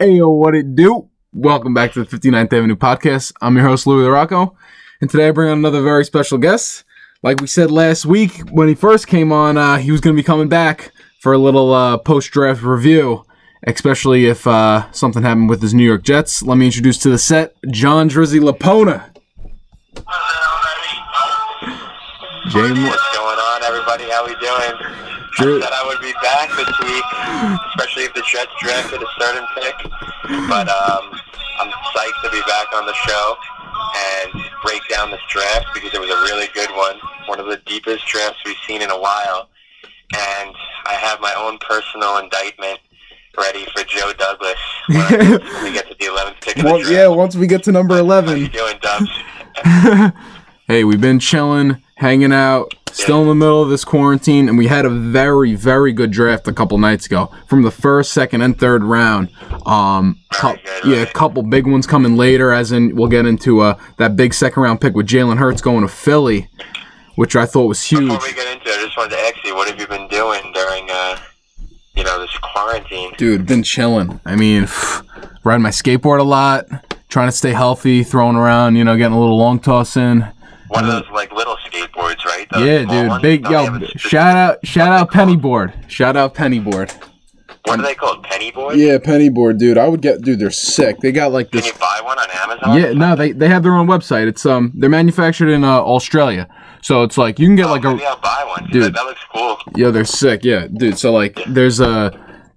Ayo, what it do? Welcome back to the 59th Avenue podcast. I'm your host, Louis LaRocco, and today I bring on another very special guest. Like we said last week, when he first came on, uh, he was going to be coming back for a little uh, post draft review, especially if uh, something happened with his New York Jets. Let me introduce to the set John Drizzy Lapona. What's going on, everybody? How we doing? Drew- I said I would be back this week, especially if the Jets drafted a certain pick. But um, I'm psyched to be back on the show and break down this draft because it was a really good one, one of the deepest drafts we've seen in a while. And I have my own personal indictment ready for Joe Douglas when, we get to the 11th pick of the draft. yeah, once we get to number How 11. you doing, Dubs? Hey, we've been chilling, hanging out, still in the middle of this quarantine, and we had a very, very good draft a couple nights ago from the first, second, and third round. Um, good, yeah, a couple big ones coming later, as in we'll get into uh, that big second round pick with Jalen Hurts going to Philly, which I thought was huge. Before we get into it, I just wanted to ask you, what have you been doing during, uh, you know, this quarantine? Dude, been chilling. I mean, riding my skateboard a lot, trying to stay healthy, throwing around, you know, getting a little long toss in. One of those like little right? Those Yeah, dude, big have yo, shout out, shout out called? Pennyboard, shout out Penny Board. What are they called? Penny board? Yeah, penny board, dude. I would get, dude. They're sick. They got like this. Can you buy one on Amazon? Yeah, no, they they have their own website. It's um, they're manufactured in uh, Australia, so it's like you can get Oh, like maybe a I'll buy one. Dude. That, that looks cool. yeah, they're sick. Yeah, dude. So like, there's a.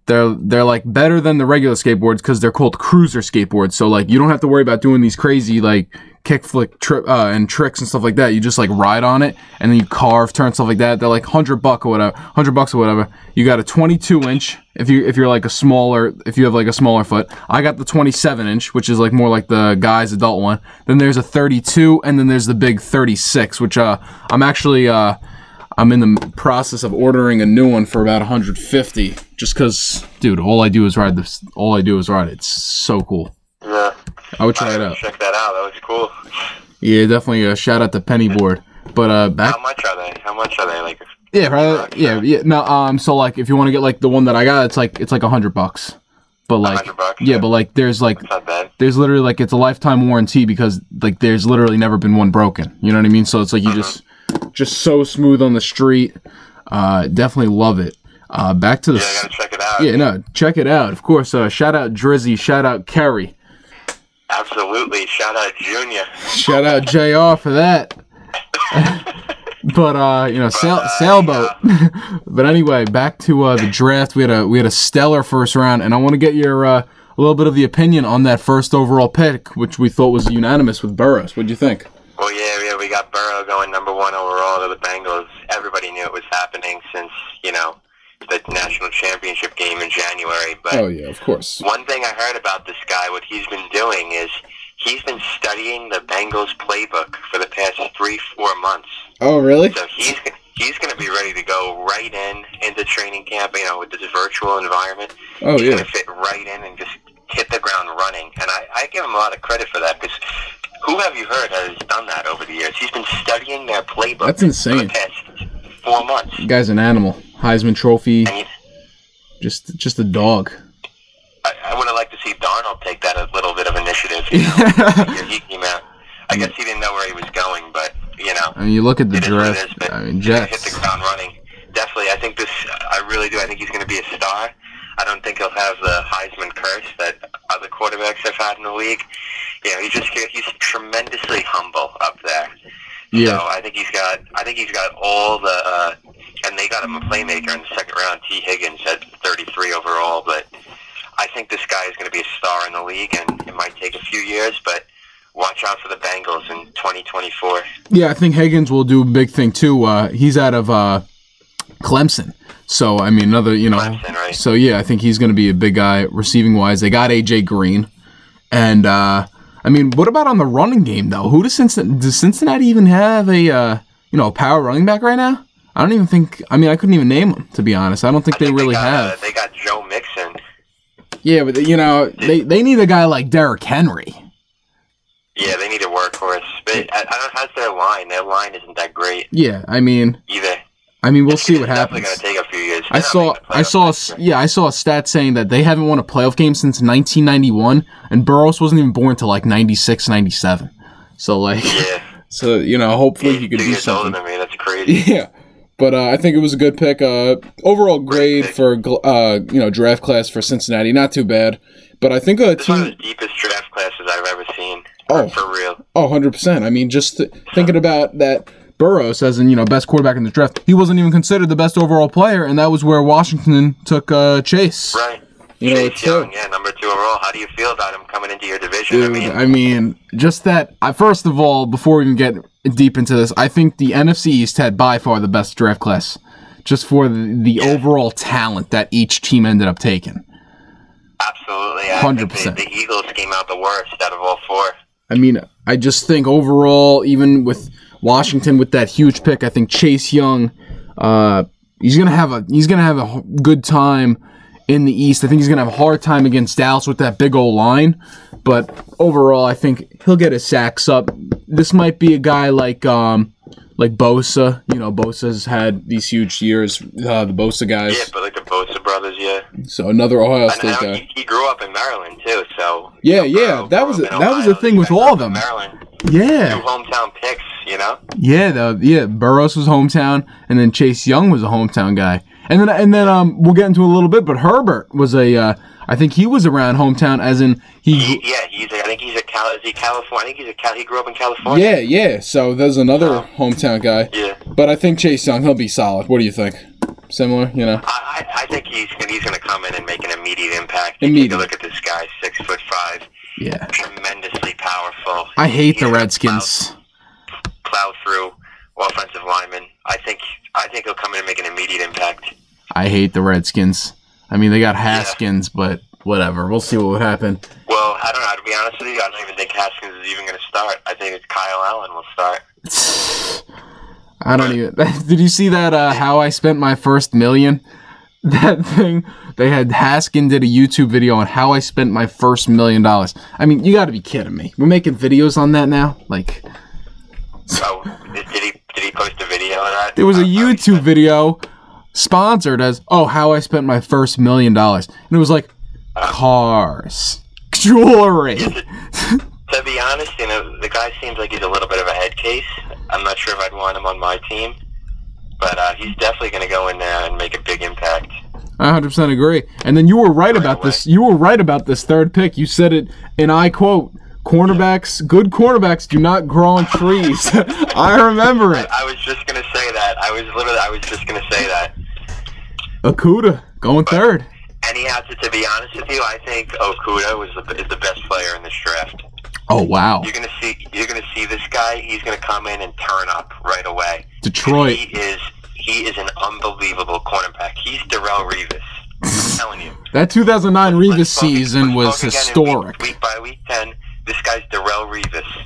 They're, they're like better than the regular skateboards because they're called cruiser skateboards. So like you don't have to worry about doing these crazy like kickflip tri- uh, and tricks and stuff like that. You just like ride on it and then you carve, turn stuff like that. They're like hundred buck or whatever, hundred bucks or whatever. You got a 22 inch if you if you're like a smaller if you have like a smaller foot. I got the 27 inch, which is like more like the guy's adult one. Then there's a 32 and then there's the big 36, which uh I'm actually uh I'm in the process of ordering a new one for about 150 just cuz dude, all I do is ride this all I do is ride it. It's so cool. Yeah. I would try it out. Check that out. That looks cool. Yeah, definitely a shout out to Penny Board. But uh back How much are they? How much are they? Like, Yeah, right. Yeah, yeah. No, um, so like, if you want to get like the one that I got, it's like it's like a hundred bucks. But like, bucks, yeah, yeah. but like, there's like, it's not bad. there's literally like it's a lifetime warranty because like there's literally never been one broken. You know what I mean? So it's like you just, just so smooth on the street. Uh, definitely love it. Uh, back to the. Yeah, gotta check it out. yeah, no, check it out. Of course, uh, shout out Drizzy, shout out Kerry, Absolutely. Shout out Junior. shout out Jr. for that. but uh, you know, sail, uh, sailboat. but anyway, back to uh, the draft. We had a we had a stellar first round, and I want to get your uh, a little bit of the opinion on that first overall pick, which we thought was unanimous with Burris. What'd you think? Well, yeah, yeah, we got Burrow going number one overall to the Bengals. Everybody knew it was happening since, you know, the national championship game in January. But Oh yeah, of course. One thing I heard about this guy, what he's been doing is he's been studying the Bengals playbook for the past three, four months. Oh really? So he's he's going to be ready to go right in into training camp. You know, with this virtual environment, Oh he's yeah. going to fit right in and just hit the ground running. And I, I give him a lot of credit for that because who have you heard has done that over the years? He's been studying their playbook. That's insane. four months. The guy's an animal. Heisman Trophy. He, Just just a dog. I, I would have liked to see Darnold take that a little bit of initiative. You know, he came out. I guess he didn't know where he was going, but you know, I mean, you look at the draft. is. I mean, gonna hit the ground running. Definitely, I think this. I really do. I think he's going to be a star. I don't think he'll have the Heisman curse that other quarterbacks have had in the league. You know, he's just he's tremendously humble up there. Yeah. So I think he's got. I think he's got all the. Uh, and they got him a playmaker in the second round. Tee Higgins at 33 overall, but I think this guy is going to be a star in the league, and it might take a few years, but watch out for the Bengals in 2024. Yeah, I think Higgins will do a big thing too. Uh, he's out of uh, Clemson, so I mean another you know. Clemson, right? So yeah, I think he's going to be a big guy receiving wise. They got AJ Green, and uh, I mean, what about on the running game though? Who does Cincinnati, does Cincinnati even have a uh, you know a power running back right now? I don't even think. I mean, I couldn't even name them to be honest. I don't think, I think they really got, uh, have. they got Joe Mixon. yeah, but you know they they need a guy like Derrick Henry. Yeah, they need a workhorse. But I, I don't know how's their line. Their line isn't that great Yeah, I mean, either. I mean, we'll see what It's definitely happens. to take a few years. I saw, I saw, a playoffs s- next year. yeah, I saw a stat saying that they haven't won a playoff game since 1991, and Burrows wasn't even born till like 96, 97. So like, Yeah. so you know, hopefully he He's could do years older something. than me. That's crazy. Yeah, but uh, I think it was a good pick. Uh, overall grade pick. for uh, you know draft class for Cincinnati, not too bad. But I think a This is one of the deepest draft classes I've ever seen. Oh. For real. oh, 100 percent. I mean, just th- thinking about that. Burrows as in you know best quarterback in the draft. He wasn't even considered the best overall player, and that was where Washington took uh, Chase. Right. You know, Chase Young, uh, yeah, number two overall. How do you feel about him coming into your division? Dude, I mean, I mean, just that. I, first of all, before we even get deep into this, I think the NFC East had by far the best draft class, just for the, the overall talent that each team ended up taking. absolutely. 100%. The, the Eagles came out the worst out of all four. I mean, I just think overall, even with Washington with that huge pick, I think Chase Young, uh, he's gonna have a he's gonna have a good time in the East. I think he's gonna have a hard time against Dallas with that big old line, but overall, I think he'll get his sacks up. This might be a guy like um like Bosa. You know, Bosa's had these huge years. Uh, the Bosa guys. Yeah, but like the Bosa brothers, yeah. So another Ohio State guy. he, he grew up in Maryland too, so. Yeah, you know, yeah, that was a- that was the thing with all of them. Maryland. Yeah. Two hometown picks, you know. Yeah, though. Yeah, Burrows was hometown, and then Chase Young was a hometown guy, and then and then um we'll get into a little bit, but Herbert was a uh, I think he was around hometown, as in He, he. yeah, he's. A, I think he's a Cal. Is he California? I think he's a Cal. He grew up in California. Yeah, yeah. So there's another hometown guy, Yeah. but I think Chase Young he'll be solid. What do you think? Similar, you know. I, I I think he's gonna, he's going to come in and make an immediate impact. Immediate. A look at this guy, six foot five, Yeah. tremendously powerful. I hate He's the Redskins. Plow, plow through offensive linemen. I think I think he'll come in and make an immediate impact. I hate the Redskins. I mean, they got Haskins, but whatever. We'll see what would happen. Well, I don't know. To be honest with you, I don't even think Haskins is even going to start. I think it's Kyle Allen will start. I don't even. Did you see that? Uh, how I spent my first million? That thing. They had Haskin did a YouTube video on how I spent my first million dollars. I mean, you got to be kidding me. We're making videos on that now. Like Oh, did did he did he post a video of that? there was a YouTube video sponsored as "Oh, how I spent my first million dollars," and it was like cars, jewelry. To be honest, you know, the guy seems like he's a little bit of a head case. I'm not sure if I'd want him on my team, but uh, he's definitely going to go in there and make a big impact. I 100% agree. And then you were right about this. You were right about this third pick. You said it, and I quote: "Cornerbacks, good cornerbacks, do not grow on trees." I remember it. I was just going to say that. I was literally, I was just going to say that. Okudah going third. Anyhow, to, to be honest with you, I think Okudah was the, is the best player in this draft. Oh wow, You're gonna see, you're gonna see this guy. He's gonna come in and turn up right away. Detroit. He is, he is an unbelievable cornerback. He's Darrelle Revis. I'm telling you. That 2009 Revis Let's season was focus again in historic. Week, week by week ten, this guy's Darrelle Revis.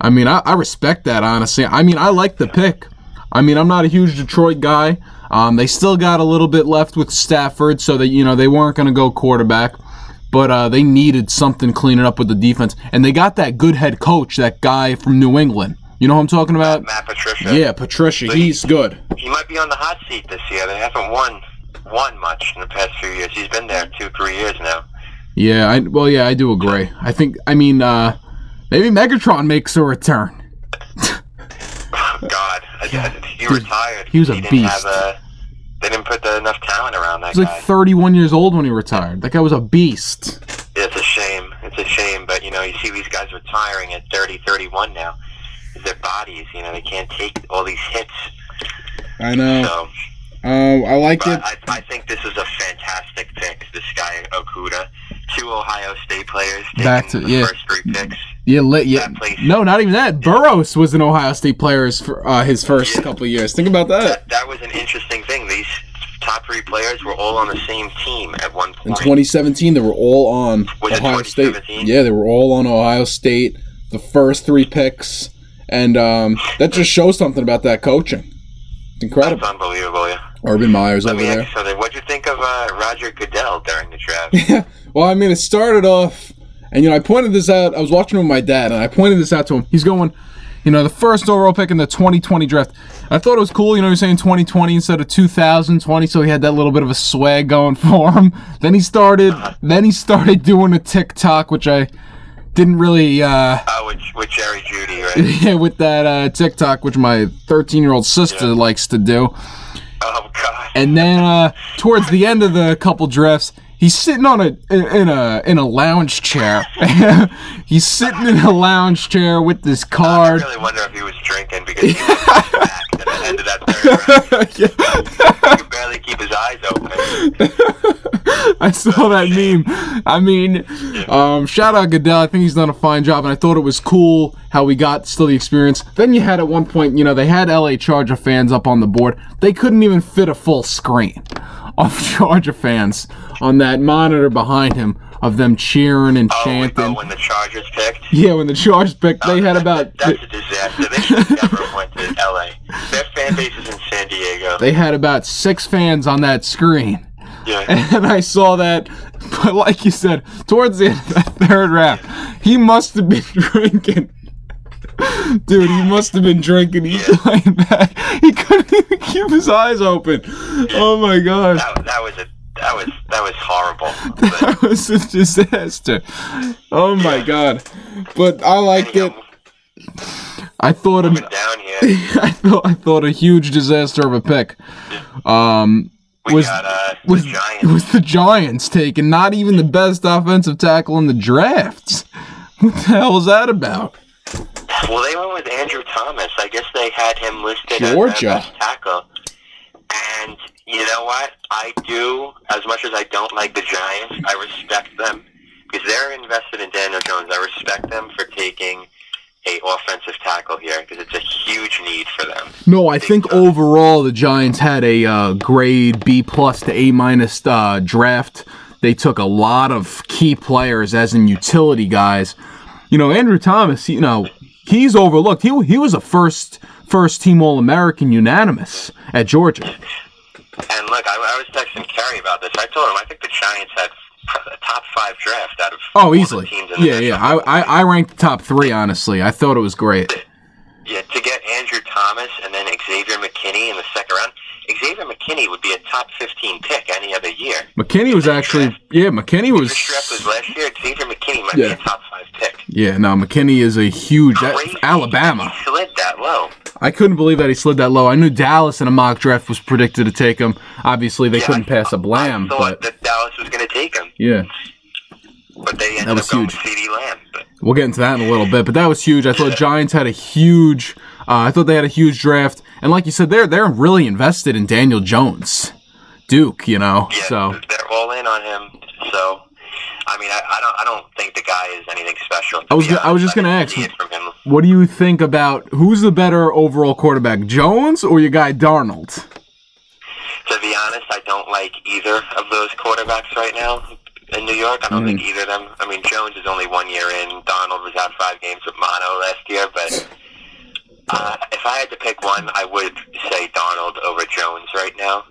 I mean, I, I respect that honestly. I mean, I like the pick. I mean, I'm not a huge Detroit guy. Um, they still got a little bit left with Stafford, so that you know they weren't going to go quarterback, but uh, they needed something cleaning up with the defense, and they got that good head coach, that guy from New England. You know who I'm talking about? Matt Patricia. Yeah, Patricia. He's good. He might be on the hot seat this year. They haven't won won much in the past few years. He's been there two, three years now. Yeah, I, well, yeah, I do agree. I think, I mean, uh, maybe Megatron makes a return. God, he retired. he was a didn't beast. Have a, they didn't put the, enough talent around that guy. He was guy. like 31 years old when he retired. That guy was a beast. It's a shame. It's a shame, but you know, you see these guys retiring at 30, 31 now. Their bodies, you know, they can't take all these hits. I know. So, Um, I like it. I, I think this is a fantastic pick. This guy Okudah, two Ohio State players taking Back to- the yeah. first three picks. Yeah, lit, yeah. place- No, not even that. Burrows was an Ohio State player for, uh, his first couple of years. Think about that. That, that was an interesting thing. These top three players were all on the same team at one point. In 2017, they were all on Was it Ohio State. Yeah, they were all on Ohio State. The first three picks, and um, that just shows something about that coaching. It's incredible. That's unbelievable. Yeah. Urban Myers Let over there. ask you something. What'd you think of uh, Roger Goodell during the draft? Yeah. Well, I mean, it started off, and you know, I pointed this out. I was watching with my dad, and I pointed this out to him. He's going, you know, the first overall pick in the 2020 draft. I thought it was cool, you know, you're saying 2020 instead of 2020, so he had that little bit of a swag going for him. Then he started, then he started doing a TikTok, which I didn't really, uh, Oh, with, with Jerry Jeudy, right? yeah, with that uh, TikTok, which my 13 year old sister Yeah. likes to do. oh God. And then uh, towards the end of the couple drafts, he's sitting on a in a in a lounge chair. he's sitting in a lounge chair with this card. I really wonder if he was drinking because he was back at the end of that third round. He could barely keep his eyes open. I saw that meme. I mean, um, shout out Goodell. I think he's done a fine job, and I thought it was cool how we got still the experience. Then you had at one point, you know, they had LA Charger fans up on the board. They couldn't even fit a full screen of Charger fans on that monitor behind him of them cheering and Oh, chanting. oh, when the Chargers picked. Yeah, when the Chargers picked, they had about That's a disaster. They should have never went to LA. Their fan base is in San Diego. they had about six fans on that screen. Yeah. And I saw that, but like you said, towards the end of that third round, he must have been drinking. Dude, he must have been drinking. Yeah. lying back. He couldn't even keep his eyes open. Oh my god. That, that was a that was that was horrible. But, That was a disaster. Oh my god. But I liked it. I thought moving him down here, I thought I thought a huge disaster of a pick. Um we was got uh, was the Giants. was the Giants taking not even the best offensive tackle in the drafts. What the hell was that about? Well, they went with Andrew Thomas. I guess they had him listed Georgia. as tackle. And you know what? I do, as much as I don't like the Giants, I respect them because they're invested in Daniel Jones. I respect them for taking a offensive tackle here because it's a huge need for them. No, I think overall the Giants had a uh, grade B plus to A minus uh, draft. They took a lot of key players as in utility guys. You know, Andrew Thomas. You know, he's overlooked. He he was a first first team All American unanimous at Georgia. And look, I, I was texting Kerry about this. I told him I think the Giants had a top five draft out of oh, all Oh, the easily. teams in the Yeah, yeah. I, I I ranked top three. Honestly, I thought it was great. Yeah, to get Andrew Thomas and then Xavier McKinney in the second round. Xavier McKinney would be a top 15 pick any other year. McKinney was actually yeah. McKinney was was last year. Xavier McKinney might Yeah. be a top five pick. yeah. No, McKinney is a huge that- Alabama. He slid that low. I couldn't believe that he slid that low. I knew Dallas in a mock draft was predicted to take him. Obviously, they Yeah, couldn't I- pass a blam, I thought but that Dallas was going to take him, yeah, but they ended That was up going huge. CeeDee Lamb. But we'll get into that in a little bit. But that was huge. I thought Giants had a huge. Uh, I thought they had a huge draft, and like you said, they're they're really invested in Daniel Jones, Duke. You know, yeah, so they're all in on him. So, I mean, I, I don't, I don't think the guy is anything special. I was gonna- I was just gonna ask. see it from him. what do you think about who's the better overall quarterback, Jones or your guy Darnold? To be honest, I don't like either of those quarterbacks right now in New York. I don't think hmm. either of them. I mean, Jones is only one year in. Darnold was out five games with mono last year, but uh, if I had to pick one, I would say Darnold over Jones right now,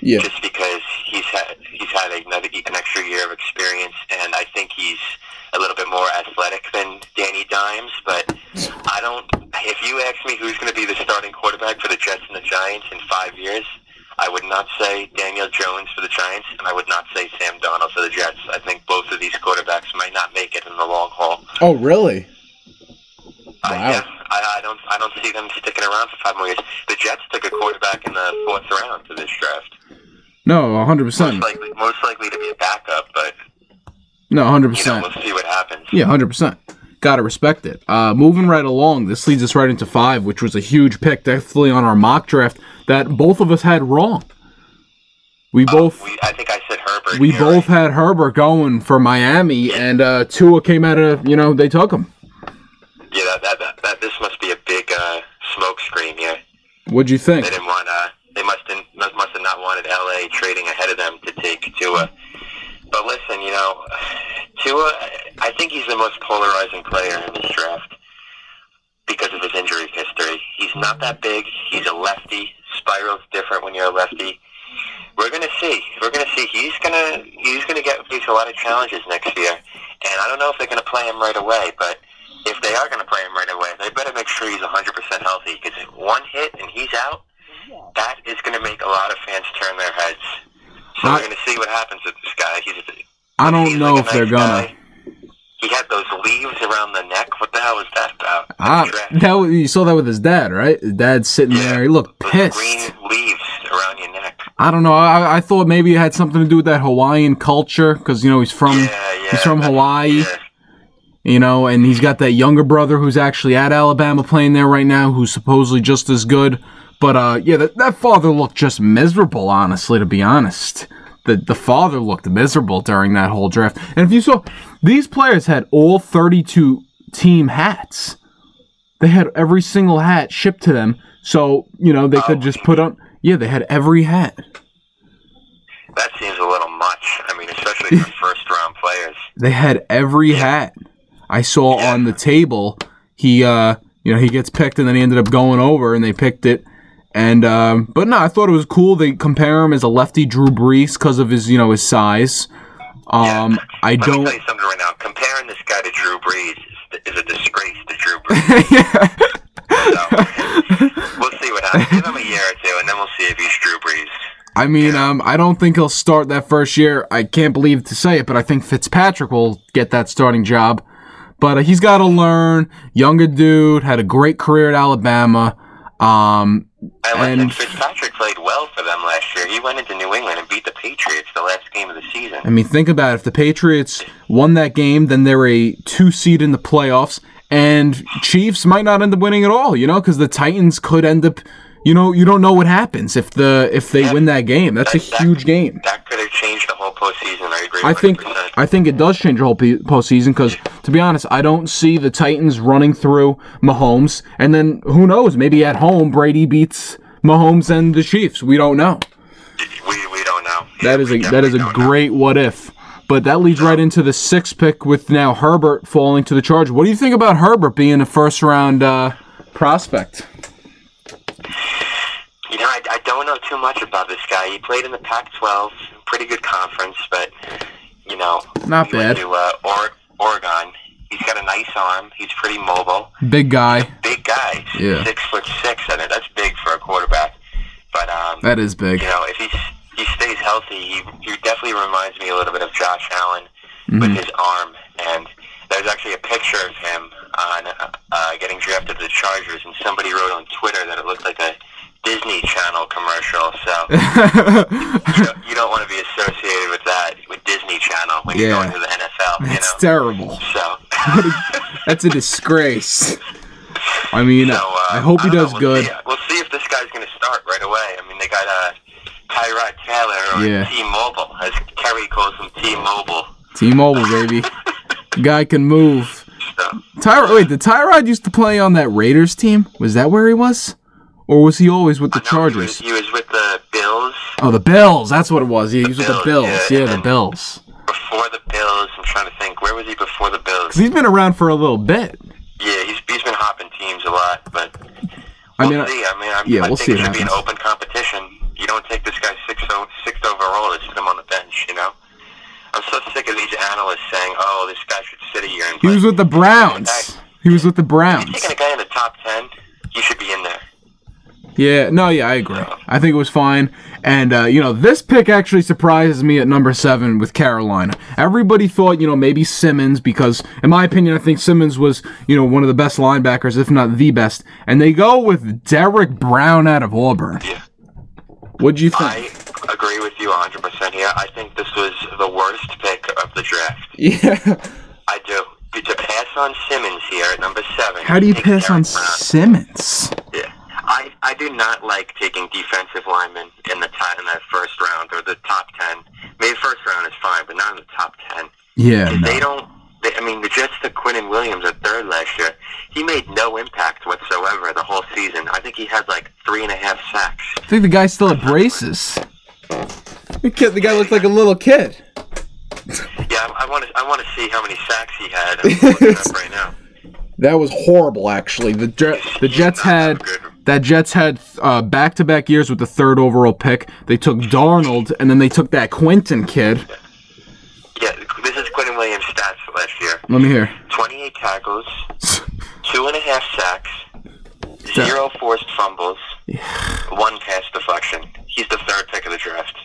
Yeah, just because he's had he's had another an extra year of experience, and I think he's a little bit more athletic than Danny Dimes. But I don't. If you ask me who's going to be the starting quarterback for the Jets and the Giants in five years, I would not say Daniel Jones for the Giants, and I would not say Sam Darnold for the Jets. I think both of these quarterbacks might not make it in the long haul. Oh, really? I, Wow. yeah, I, I don't. I don't see them sticking around for five more years. The Jets took a quarterback in the fourth round to this draft. No, 100. Most percent likely, most likely to be a backup, but No, 100. you know, percent we'll see what happens. Yeah, hundred percent. Gotta respect it. Uh, moving right along, this leads us right into five, which was a huge pick, definitely on our mock draft that both of us had wrong. We both We, I think I said Herbert. we both right. had Herbert going for Miami, and uh, Tua came out of you know they took him. Yeah, that, that, that, that this must be a big uh, smoke screen here. What'd you think? They didn't want. Uh, they must must must have not wanted LA trading ahead of them to take Tua. But listen, you know, Tua. I think he's the most polarizing player in this draft because of his injury history. He's not that big. He's a lefty. Spiral's different when you're a lefty. We're gonna see. We're gonna see. He's gonna he's gonna get face a lot of challenges next year, and I don't know if they're gonna play him right away. But if if they are going to play him right away, they better make sure he's 100% healthy. Because one hit and he's out, that is going to make a lot of fans turn their heads. So I- we're going to see what happens with this guy. He's I don't he's know like a if they're gonna. guy. He had those leaves around the neck. What the hell was that about? Ah, Draft. that was- you saw that with his dad, right? His dad's sitting Yeah. there. He looked Those pissed. green leaves around your neck. I don't know. I, I thought maybe it had something to do with that Hawaiian culture because you know he's from yeah, yeah. he's from that- Hawaii. You know, and he's got that younger brother who's actually at Alabama playing there right now, who's supposedly just as good. But uh, yeah, that, that father looked just miserable, honestly, to be honest. The the father looked miserable during that whole draft. And if you saw, these players had all 32 team hats. They had every single hat shipped to them, so you know they could Oh. just put on. Yeah, they had every hat. That seems a little much. I mean, especially for first round players. They had every hat. I saw Yeah. on the table. He, uh, you know, he gets picked, and then he ended up going over, and they picked it. And, um, but no, I thought it was cool. They compare him as a lefty Drew Brees because of his, you know, his size. Um, I Let don't. tell you something right now. Comparing this guy to Drew Brees is, is a disgrace to Drew Brees. So, we'll see what happens. Give him a year or two, and then we'll see if he's Drew Brees. I mean, um, I don't think he'll start that first year. I can't believe to say it, but I think Fitzpatrick will get that starting job. But uh, he's got to learn. Younger dude, had a great career at Alabama. Um, And And- Fitzpatrick played well for them last year. He went into New England and beat the Patriots the last game of the season. I mean, think about it. If the Patriots won that game, then they're a two seed in the playoffs, and Chiefs might not end up winning at all. You know, because the Titans could end up. You know, you don't know what happens if the if they win that game. That's a That- that- huge game. That could have changed the whole postseason. I agree. I think 100%. I think it does change the whole postseason because, to be honest, I don't see the Titans running through Mahomes, and then who knows? Maybe at home Brady beats Mahomes and the Chiefs. We don't know. we, we don't know. That Yeah, is a that is a don't know. great what if. But that leads right into the sixth pick with now Herbert falling to the charge. What do you think about Herbert being a first round uh, prospect? You know, I, I don't know too much about this guy. He played in the Pac-12, pretty good conference, but you know, Not he went bad. to uh, or- Oregon. He's got a nice arm. He's pretty mobile. Big guy. Big guy. Yeah. Six foot six. I mean, that's big for a quarterback. But um, That is big. you know, if he he stays healthy, he he definitely reminds me a little bit of Josh Allen Mm-hmm. with his arm. And there's actually a picture of him on uh, getting drafted to the Chargers, and somebody wrote on Twitter that it looked like a Disney Channel commercial. So you don't, you don't want to be associated with that with Disney Channel when you're going to the NFL. You That's know. terrible. So. That's a disgrace. I mean, So, uh, I hope he don't know. does We'll good. See. We'll see if this guy's going to start right away. I mean, they got uh, Tyrod Taylor or Yeah. T-Mobile, as Kerry calls him T-Mobile. T-Mobile, baby. Guy can move. So, Tyrod, wait, did Tyrod used to play on that Raiders team? Was that where he was, or was he always with the I know Chargers? He was, he was with the Bills. Oh, the Bills. That's what it was. Yeah, he was with the Bills, yeah, Yeah, the Bills. Before the Bills, I'm trying to think. Where was he before the Bills? He's been around for a little bit. Yeah, he's, he's been hopping teams a lot, but I we'll mean, see. I mean, I, yeah, I we'll think see it should be an open competition. You don't take this guy sixth, o- sixth overall and sit him on the bench, you know? I'm so sick of these analysts saying, oh, this guy should sit a year and he was with the Browns. He was with the If Browns. you're taking a guy in the top 10, he should be in there. Yeah, no, yeah, I agree. I think it was fine. And, uh, you know, this pick actually surprises me at number seven with Carolina. Everybody thought, you know, maybe Simmons, because, in my opinion, I think Simmons was, you know, one of the best linebackers, if not the best. And they go with Derrick Brown out of Auburn. Yeah. What'd you think? I agree with you 100% here. I think this was the worst pick of the draft. yeah. I do. To pass on Simmons here at number seven. How do you pass on Brown. Simmons? Yeah. I, I do not like taking defensive linemen in the top, in that first round or the top ten. Maybe first round is fine, but not in the top ten. Yeah, Because they don't. They, I mean, the Jets took Quinn Williams at third last year. He made no impact whatsoever the whole season. I think he had like three and a half sacks. I think the guy still had braces. The kid, the guy looks like a little kid. Yeah, I want to. I want to see how many sacks he had. I'm looking up right now. That was horrible, actually. The Jet, the Jets had that Jets had uh, back-to-back years with the third overall pick. They took Darnold, and then they took that Quentin kid. Yeah, this is Quinn Williams' stats for last year: Let me hear. 28 tackles, two and a half sacks, zero forced fumbles, one pass deflection. He's the third pick of the draft.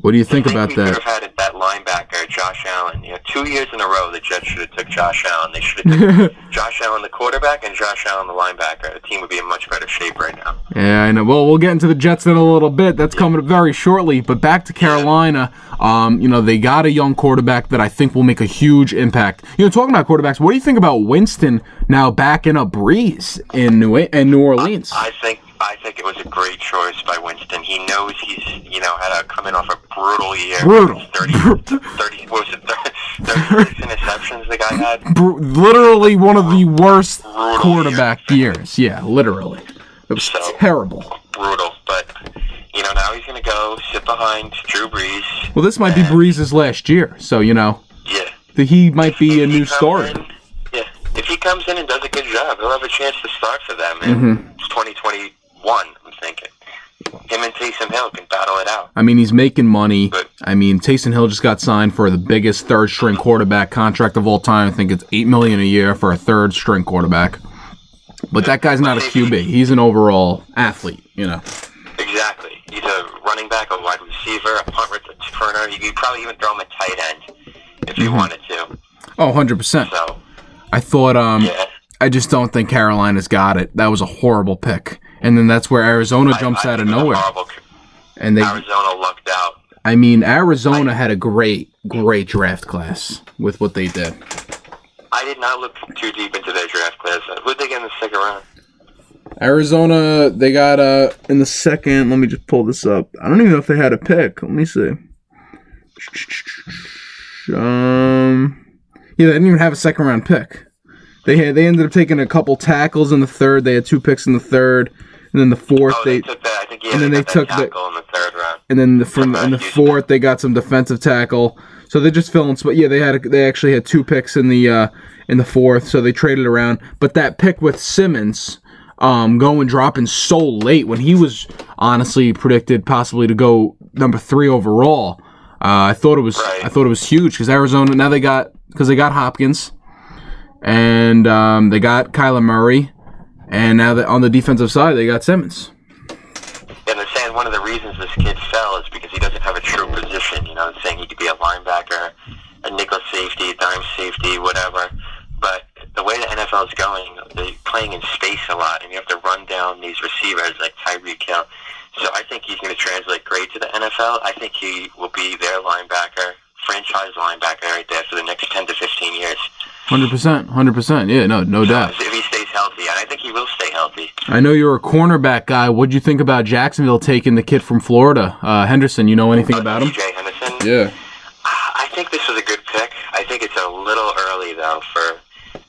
What do you think I about that? have had that linebacker, Josh Allen. You know, two years in a row, the Jets should have took Josh Allen. They should have took Josh Allen, the quarterback, and Josh Allen, the linebacker. The team would be in much better shape right now. Yeah, I know. Well, we'll get into the Jets in a little bit. That's coming up very shortly. But back to Carolina, um, you know, they got a young quarterback that I think will make a huge impact. You know, talking about quarterbacks, what do you think about Winston now backing up Brees in New in New Orleans? I think I think it was a great choice by Winston. He knows he's you know had to come in off a brutal year. Brutal. 30, 30 what was it 36 interceptions the guy had. Br- literally one of the worst Brutal quarterback year. years. Yeah, literally. It was So- terrible. Brutal, but you know now he's gonna go sit behind Drew Brees. Well, this might be Brees's last year, so you know Yeah. the, he might be a If he new starter. in- yeah, if he comes in and does a good job, he'll have a chance to start for them in Mm-hmm. 2021. I'm thinking him and Taysom Hill can battle it out. I mean, he's making money. But- I mean, Taysom Hill just got signed for the biggest third string quarterback contract of all time. I think it's eight million a year for a third string quarterback. But that guy's not a QB. He's an overall athlete. You know. Exactly. He's a running back, a wide receiver, a punt returner. You could probably even throw him a tight end if Mm-hmm. you wanted to. Oh, 100 percent. So I thought. Um, yeah. I just don't think Carolina's got it. That was a horrible pick. And then that's where Arizona jumps I out of think it was a nowhere. horrible- And they, Arizona lucked out. I mean, Arizona had a great, great draft class with what they did. I did not look too deep into their draft class. Who'd they get in the second round? Arizona, they got uh in the second. Let me just pull this up. I don't even know if they had a pick. Let me see. Um, yeah, they didn't even have a second round pick. They had they ended up taking a couple tackles in the third. They had two picks in the third, and then the fourth Oh, they, they, took that. I think yeah, and then they, they took the- in the third round. and then the from in the fourth they got some defensive tackle. So they just filling spot. Yeah, they had a, they actually had two picks in the uh in the fourth. So they traded around. But that pick with Simmons, um, going dropping so late when he was honestly predicted possibly to go number three overall. Uh, I thought it was Right. I thought it was huge because Arizona now they got because they got Hopkins and um, they got Kyler Murray and now on the defensive side they got Simmons. And they're saying one of the reasons this kid fell is because he doesn't have a true position. You know, saying he could be a linebacker, a nickel safety, dime safety, whatever. But the way the NFL is going, they're playing in space a lot, and you have to run down these receivers like Tyreek Hill. So I think he's going to translate great to the NFL. I think he will be their linebacker, franchise linebacker right there for the next 10 to 15 years. Hundred percent, hundred percent. Yeah, no, no doubt. If he stays healthy, and I think he will stay healthy. I know you're a cornerback guy. What'd you think about Jacksonville taking the kid from Florida, uh, Henderson? You know anything about him? TJ Henderson. Yeah. I think this was a good pick. I think it's a little early though for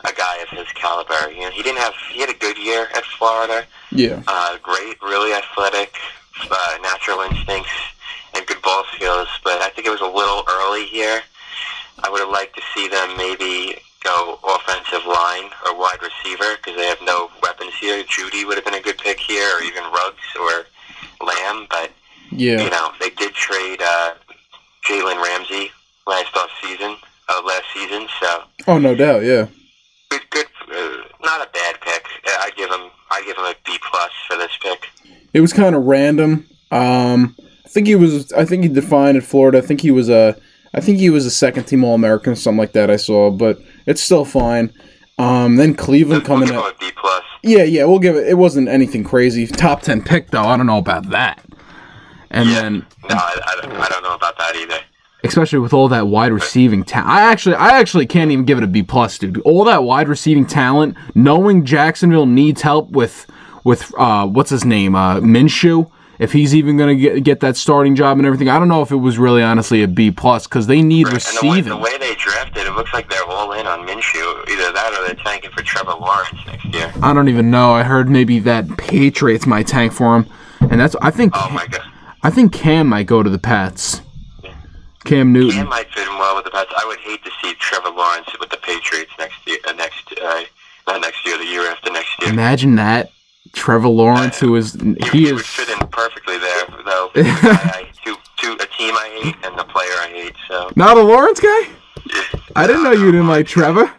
a guy of his caliber. You know, he didn't have he had a good year at Florida. Yeah. Uh, great, really athletic, uh, natural instincts, and good ball skills. But I think it was a little early here. I would have liked to see them maybe go offensive line or wide receiver because they have no weapons here. Jeudy would have been a good pick here, or even Ruggs or Lamb. But yeah, you know, they did trade uh, Jalen Ramsey last off season, uh, last season. So Oh, no doubt. Yeah. good, good, uh, not a bad pick. I give him, I give him a B plus for this pick. It was kind of random. Um, I think he was. I think he defined at Florida. I think he was a. I think he was a second team All American, something like that. I saw, but it's still fine. Um, then Cleveland We'll coming give him out. a B plus. Yeah, yeah, we'll give it. It wasn't anything crazy. Top ten pick though. I don't know about that. And Yeah. then No, I, I, don't- I don't know about that either. especially with all that wide receiving talent. I actually, I actually can't even give it a B plus, dude. All that wide receiving talent, knowing Jacksonville needs help with, with uh, what's his name, uh, Minshew. If he's even gonna get, get that starting job and everything, I don't know if it was really honestly a B plus because they need And the way, receiving. the way they drafted, it looks like they're all in on Minshew. Either that or they're tanking for Trevor Lawrence next year. I don't even know. I heard maybe that Patriots might tank for him, and that's I think Oh my god. I think Cam might go to the Pats. Cam Newton. Cam might fit in well with the Pats. I would hate to see Trevor Lawrence with the Patriots next year. Uh, next, uh, not next year, the year after next year. Imagine that. Trevor Lawrence, who is He, he he would is fit in perfectly there, though. I, to, to a team I hate and the player I hate. So not a Lawrence guy. I didn't know you didn't like Trevor.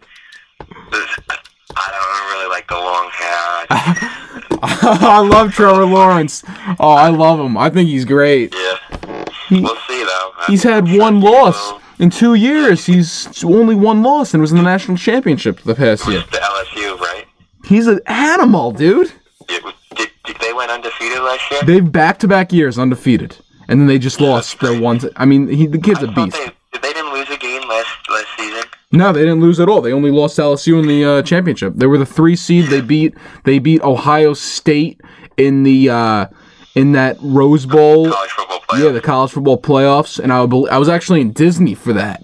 I don't really like the long hair. I love Trevor Lawrence. Oh, I love him. I think he's great. Yeah. we'll see though. He's had one loss in two years. He's only one loss and was in the national championship the past year. The LSU, right? He's an animal, dude. It was- did, did they went undefeated last year? They've back to back years undefeated, and then they just lost their one. I mean, he the kid's I a beast. They, they didn't lose a game last last season. No, they didn't lose at all. They only lost to LSU in the uh, championship. They were the three seed. They beat they beat Ohio State in the uh, in that Rose Bowl. College football playoff. Yeah, the college football playoffs, and I, I was actually in Disney for that,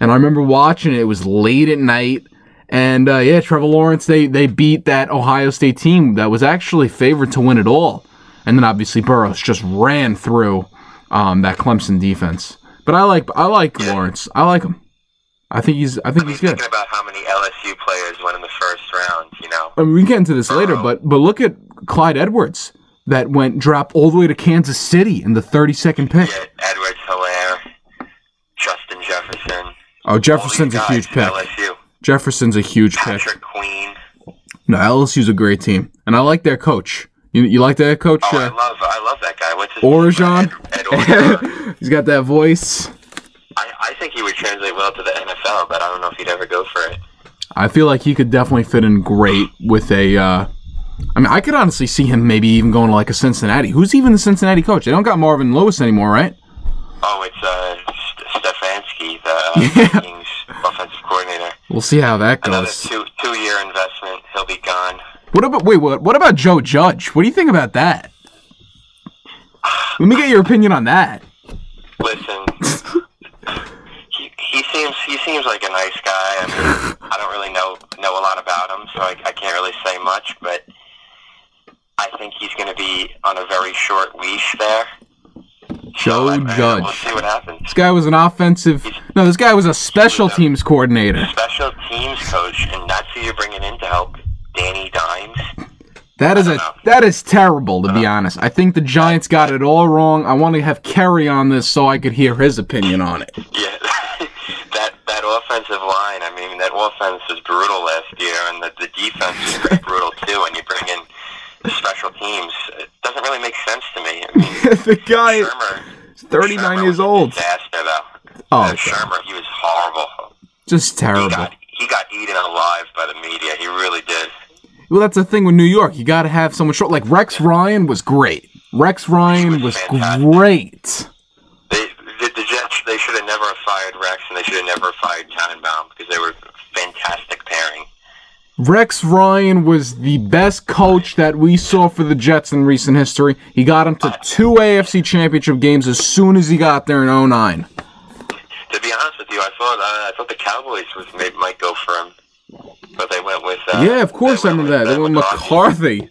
and I remember watching it. It was late at night, and uh, yeah, Trevor Lawrence they they beat that Ohio State team that was actually favored to win it all, and then obviously Burrows just ran through um, that Clemson defense. But I like I like Lawrence. I like him. I think he's I think he's good. thinking about how many LSU players went in the first round, you know. I mean, we can get into this later, but but look at Clyde Edwards that went dropped all the way to Kansas City in the 32nd pick. Yeah, Edwards Helaire, Justin Jefferson. Oh, Jefferson's a huge pick. LSU. Jefferson's a huge pick. Patrick Queen. No, LSU's a great team, and I like their coach. You, you like that coach? Oh, I Uh, love I love that guy. What's his Orgeron? Ed, Ed Orgeron. He's got that voice. I, I think he would translate well to the NFL, but I don't know if he'd ever go for it. I feel like he could definitely fit in great with a. Uh, I mean, I could honestly see him maybe even going to like a Cincinnati. Who's even the Cincinnati coach? They don't got Marvin Lewis anymore, right? Oh, it's uh, St- Stefanski, the uh, Yeah. Coordinator. We'll see how that Another goes. two two year investment. He'll be gone. What about wait? What? What about Joe Judge? What do you think about that? Let me get your opinion on that. Listen, he, he seems he seems like a nice guy. I mean, I don't really know know a lot about him, so I, I can't really say much. But I think he's going to be on a very short leash there. Joe I- Judge. We'll see what happens. This guy was an offensive. No, this guy was a special teams coordinator. Special teams coach, and that's who you're bringing in to help Danny Dimes. That is a know. that is terrible to be honest. I think the Giants got it all wrong. I want to have Kerry on this so I could hear his opinion on it. Yeah, that that offensive line. I mean, that offense was brutal last year, and the, the defense was pretty brutal too. And you bring in the special teams, it doesn't really make sense to me. I mean, the guy Shurmur, is 39 Shurmur years was old. Disaster. Oh, Uh. Shurmur, he was horrible. Just He terrible. got he got eaten alive by the media. He really did. Well, that's the thing with New York. You got to have someone short. Like Rex Ryan was great. Rex Ryan was fantastic. great. They the, the Jets. They should have never fired Rex, and they should have never fired Tannenbaum because they were fantastic pairing. Rex Ryan was the best coach that we saw for the Jets in recent history. He got him to two AFC championship games as soon as he got there in 09. To be honest with you, I thought uh, I thought the Cowboys was may, might go for him, but they went with. Uh, Yeah, of course I remember that. They uh, went McCarthy. McCarthy.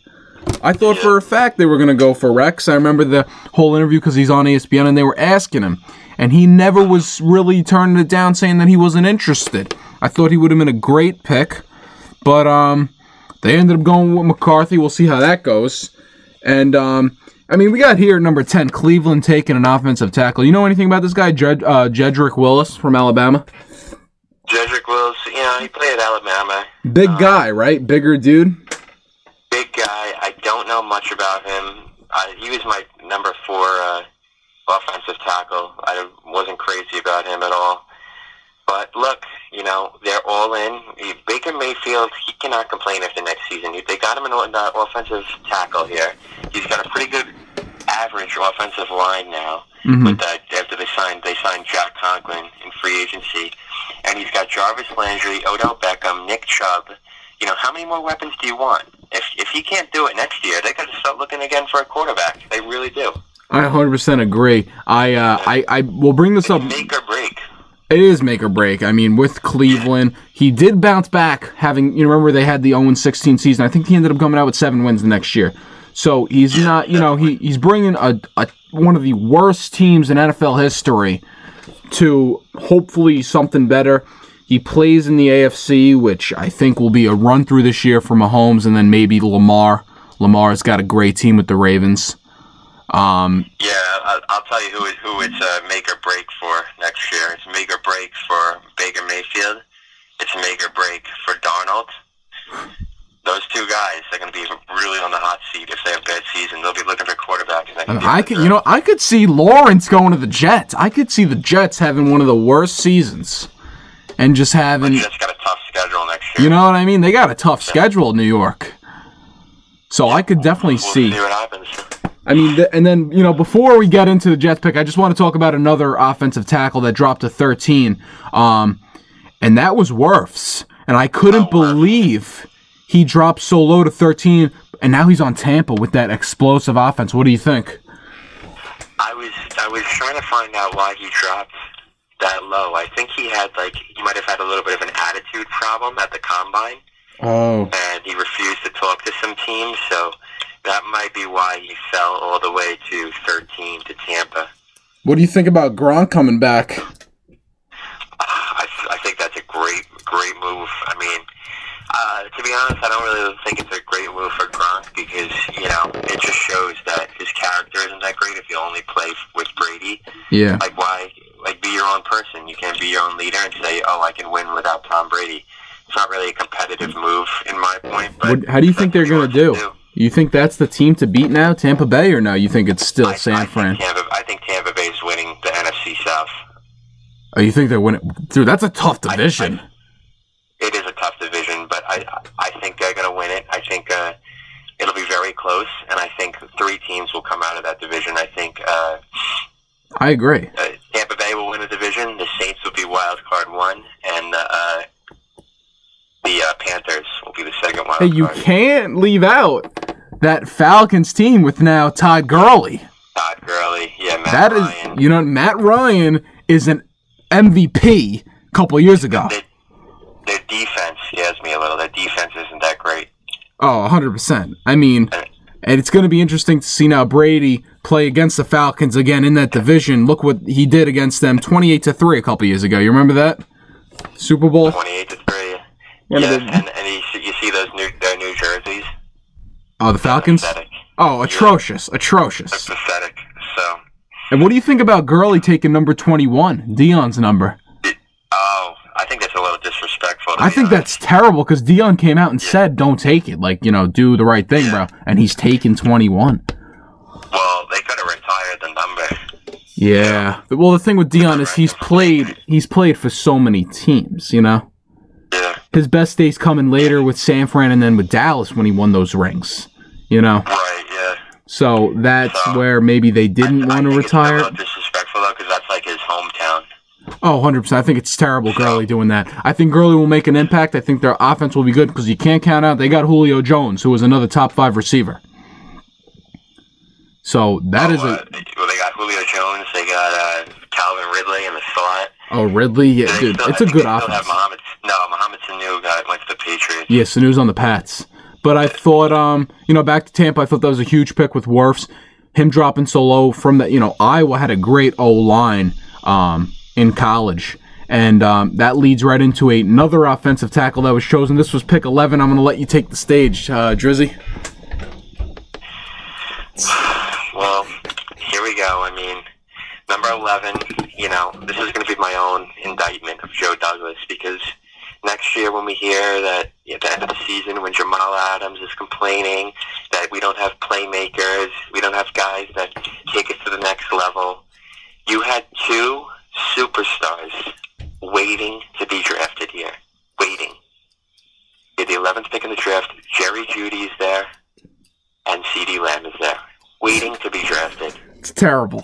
I thought for a fact they were going to go for Rex. I remember the whole interview because he's on ESPN and they were asking him. And he never was really turning it down, saying that he wasn't interested. I thought he would have been a great pick. But um, they ended up going with McCarthy. We'll see how that goes. And um, I mean, we got here number 10, Cleveland taking an offensive tackle. You know anything about this guy, Jed, uh, Jedrick Willis from Alabama? Jedrick Willis, you know, he played at Alabama. Big guy, right? Bigger dude. Big guy. I don't know much about him. I, he was my number four uh, offensive tackle. I wasn't crazy about him at all. But look, you know, they're all in. Baker Mayfield, he cannot complain after next season. They got him an uh, offensive tackle here. He's got a pretty good average offensive line now. With that, after they signed, they signed Jack Conklin in free agency, and he's got Jarvis Landry, Odell Beckham, Nick Chubb. You know, how many more weapons do you want? If if he can't do it next year, they got to start looking again for a quarterback. They really do. I 100% agree. I uh, I I will bring this up. Break. It is make or break. I mean, with Cleveland, he did bounce back. Having you remember they had the 0 16 season. I think he ended up coming out with seven wins the next year. So he's not, you know, he he's bringing a, a one of the worst teams in NFL history to hopefully something better. He plays in the AFC, which I think will be a run through this year for Mahomes, and then maybe Lamar. Lamar's got a great team with the Ravens. Um, Yeah, I'll, I'll tell you who it, who it's a make or break for next year. It's a make or break for Baker Mayfield. It's a make or break for Darnold. those two guys are going to be really on the hot seat if they have a bad season. They'll be looking for quarterbacks. year. I could, you know, I could see Lawrence going to the Jets. I could see the Jets having one of the worst seasons, and just having, Jets got a tough schedule next year. you know what I mean? They got a tough schedule, in New York. So I could definitely we'll see. see what happens. I mean, th- and then you know, before we get into the Jets pick, I just want to talk about another offensive tackle that dropped to 13, um, and that was Wirfs. And I couldn't Oh, believe he dropped so low to 13, and now he's on Tampa with that explosive offense. What do you think? I was I was trying to find out why he dropped that low. I think he had like he might have had a little bit of an attitude problem at the combine, Oh, and he refused to talk to some teams. So that might be why he fell all the way to 13 to Tampa. what do you think about Gronk coming back? I, I think that's a great great move. I mean. Uh, to be honest, I don't really think it's a great move for Gronk because you know it just shows that his character isn't that great if you only play with Brady. Yeah, like why like be your own person you can't be your own leader and say oh i can win without tom brady it's not really a competitive move in my point but what, how do you think they're gonna he wants do? You think that's the team to beat now, Tampa Bay, or no? You think it's still I, San I Fran? think Tampa, I think Tampa Bay's winning the NFC South. Oh, you think they're winning? Dude, that's a tough division. It is a tough division, but I I think they're going to win it. I think uh, it'll be very close, and I think three teams will come out of that division. I think uh, I agree. uh, Tampa Bay will win the division. The Saints will be wild card one, and uh, the uh, Panthers will be the second wild Hey, you card. can't leave out that Falcons team with now Todd Gurley. Todd Gurley, yeah, Matt That is, Ryan. you know, Matt Ryan is an MVP a couple years ago. Their, their defense scares me a little. Their defense isn't that great. Oh, 100%. I mean, and it's going to be interesting to see now Brady play against the Falcons again in that division. Look what he did against them 28 to 3 a couple years ago. You remember that? Super Bowl? Twenty-eight to three. One of yeah, and, and you, see, you see those new their new jerseys. Oh, the Falcons? Pathetic. Oh, atrocious. Atrocious. Pathetic. So, And what do you think about Gurley taking number 21, Deion's number? oh, I think that's a little disrespectful. I think honest. that's terrible because Deion came out and said, "Don't take it." Like you know, do the right thing, bro. And he's taking twenty one. well, they could have retired the number. Yeah. Well, the thing with Deion is he's played. He's played for so many teams. You know, Yeah, his best days coming later with San Fran and then with Dallas when he won those rings. You know, right. Yeah. so that's where maybe they didn't want to retire. disrespectful though, because that's like his hometown. Oh, 100 percent. I think it's terrible Gurley doing that. I think Gurley will make an impact. I think their offense will be good because you can't count out they got Julio Jones, who was another top five receiver. So that is Uh, a well, they got Julio Jones. They got uh, Calvin Ridley in the slot. oh Ridley, yeah, dude, it's a good they still Have offense. Mohamed, no, Mohamed Sanu got went to the Patriots. Yeah, Sanu's on the Pats. But I thought, um, you know, back to Tampa, I thought that was a huge pick with Wirfs. Him dropping so low from that, you know, Iowa had a great O line um, in college. And um, that leads right into another offensive tackle that was chosen. This was pick 11. I'm going to let you take the stage, uh, Drizzy. Well, here we go. I mean, number 11, you know, this is going to be my own indictment of Joe Douglas because next year when we hear that at the end of the season when Jamal Adams is complaining that we don't have playmakers, we don't have guys that take us to the next level, you had two superstars waiting to be drafted here. Waiting. You're the 11th pick in the draft. Jerry Jeudy is there, and CeeDee Lamb is there, waiting to be drafted. It's terrible.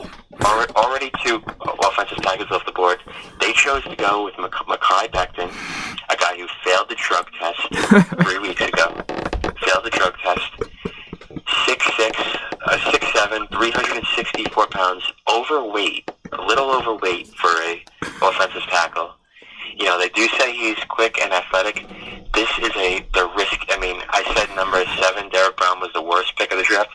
Already two offensive tackles off the board. They chose to go with Mekhi Becton, a guy who failed the drug test three weeks ago. Failed the drug test. 6'6", uh, 6'7", 364 pounds, overweight, a little overweight for a offensive tackle. You know, they do say he's quick and athletic. This is a the risk. I mean, I said number seven, Derrick Brown was the worst pick of the draft.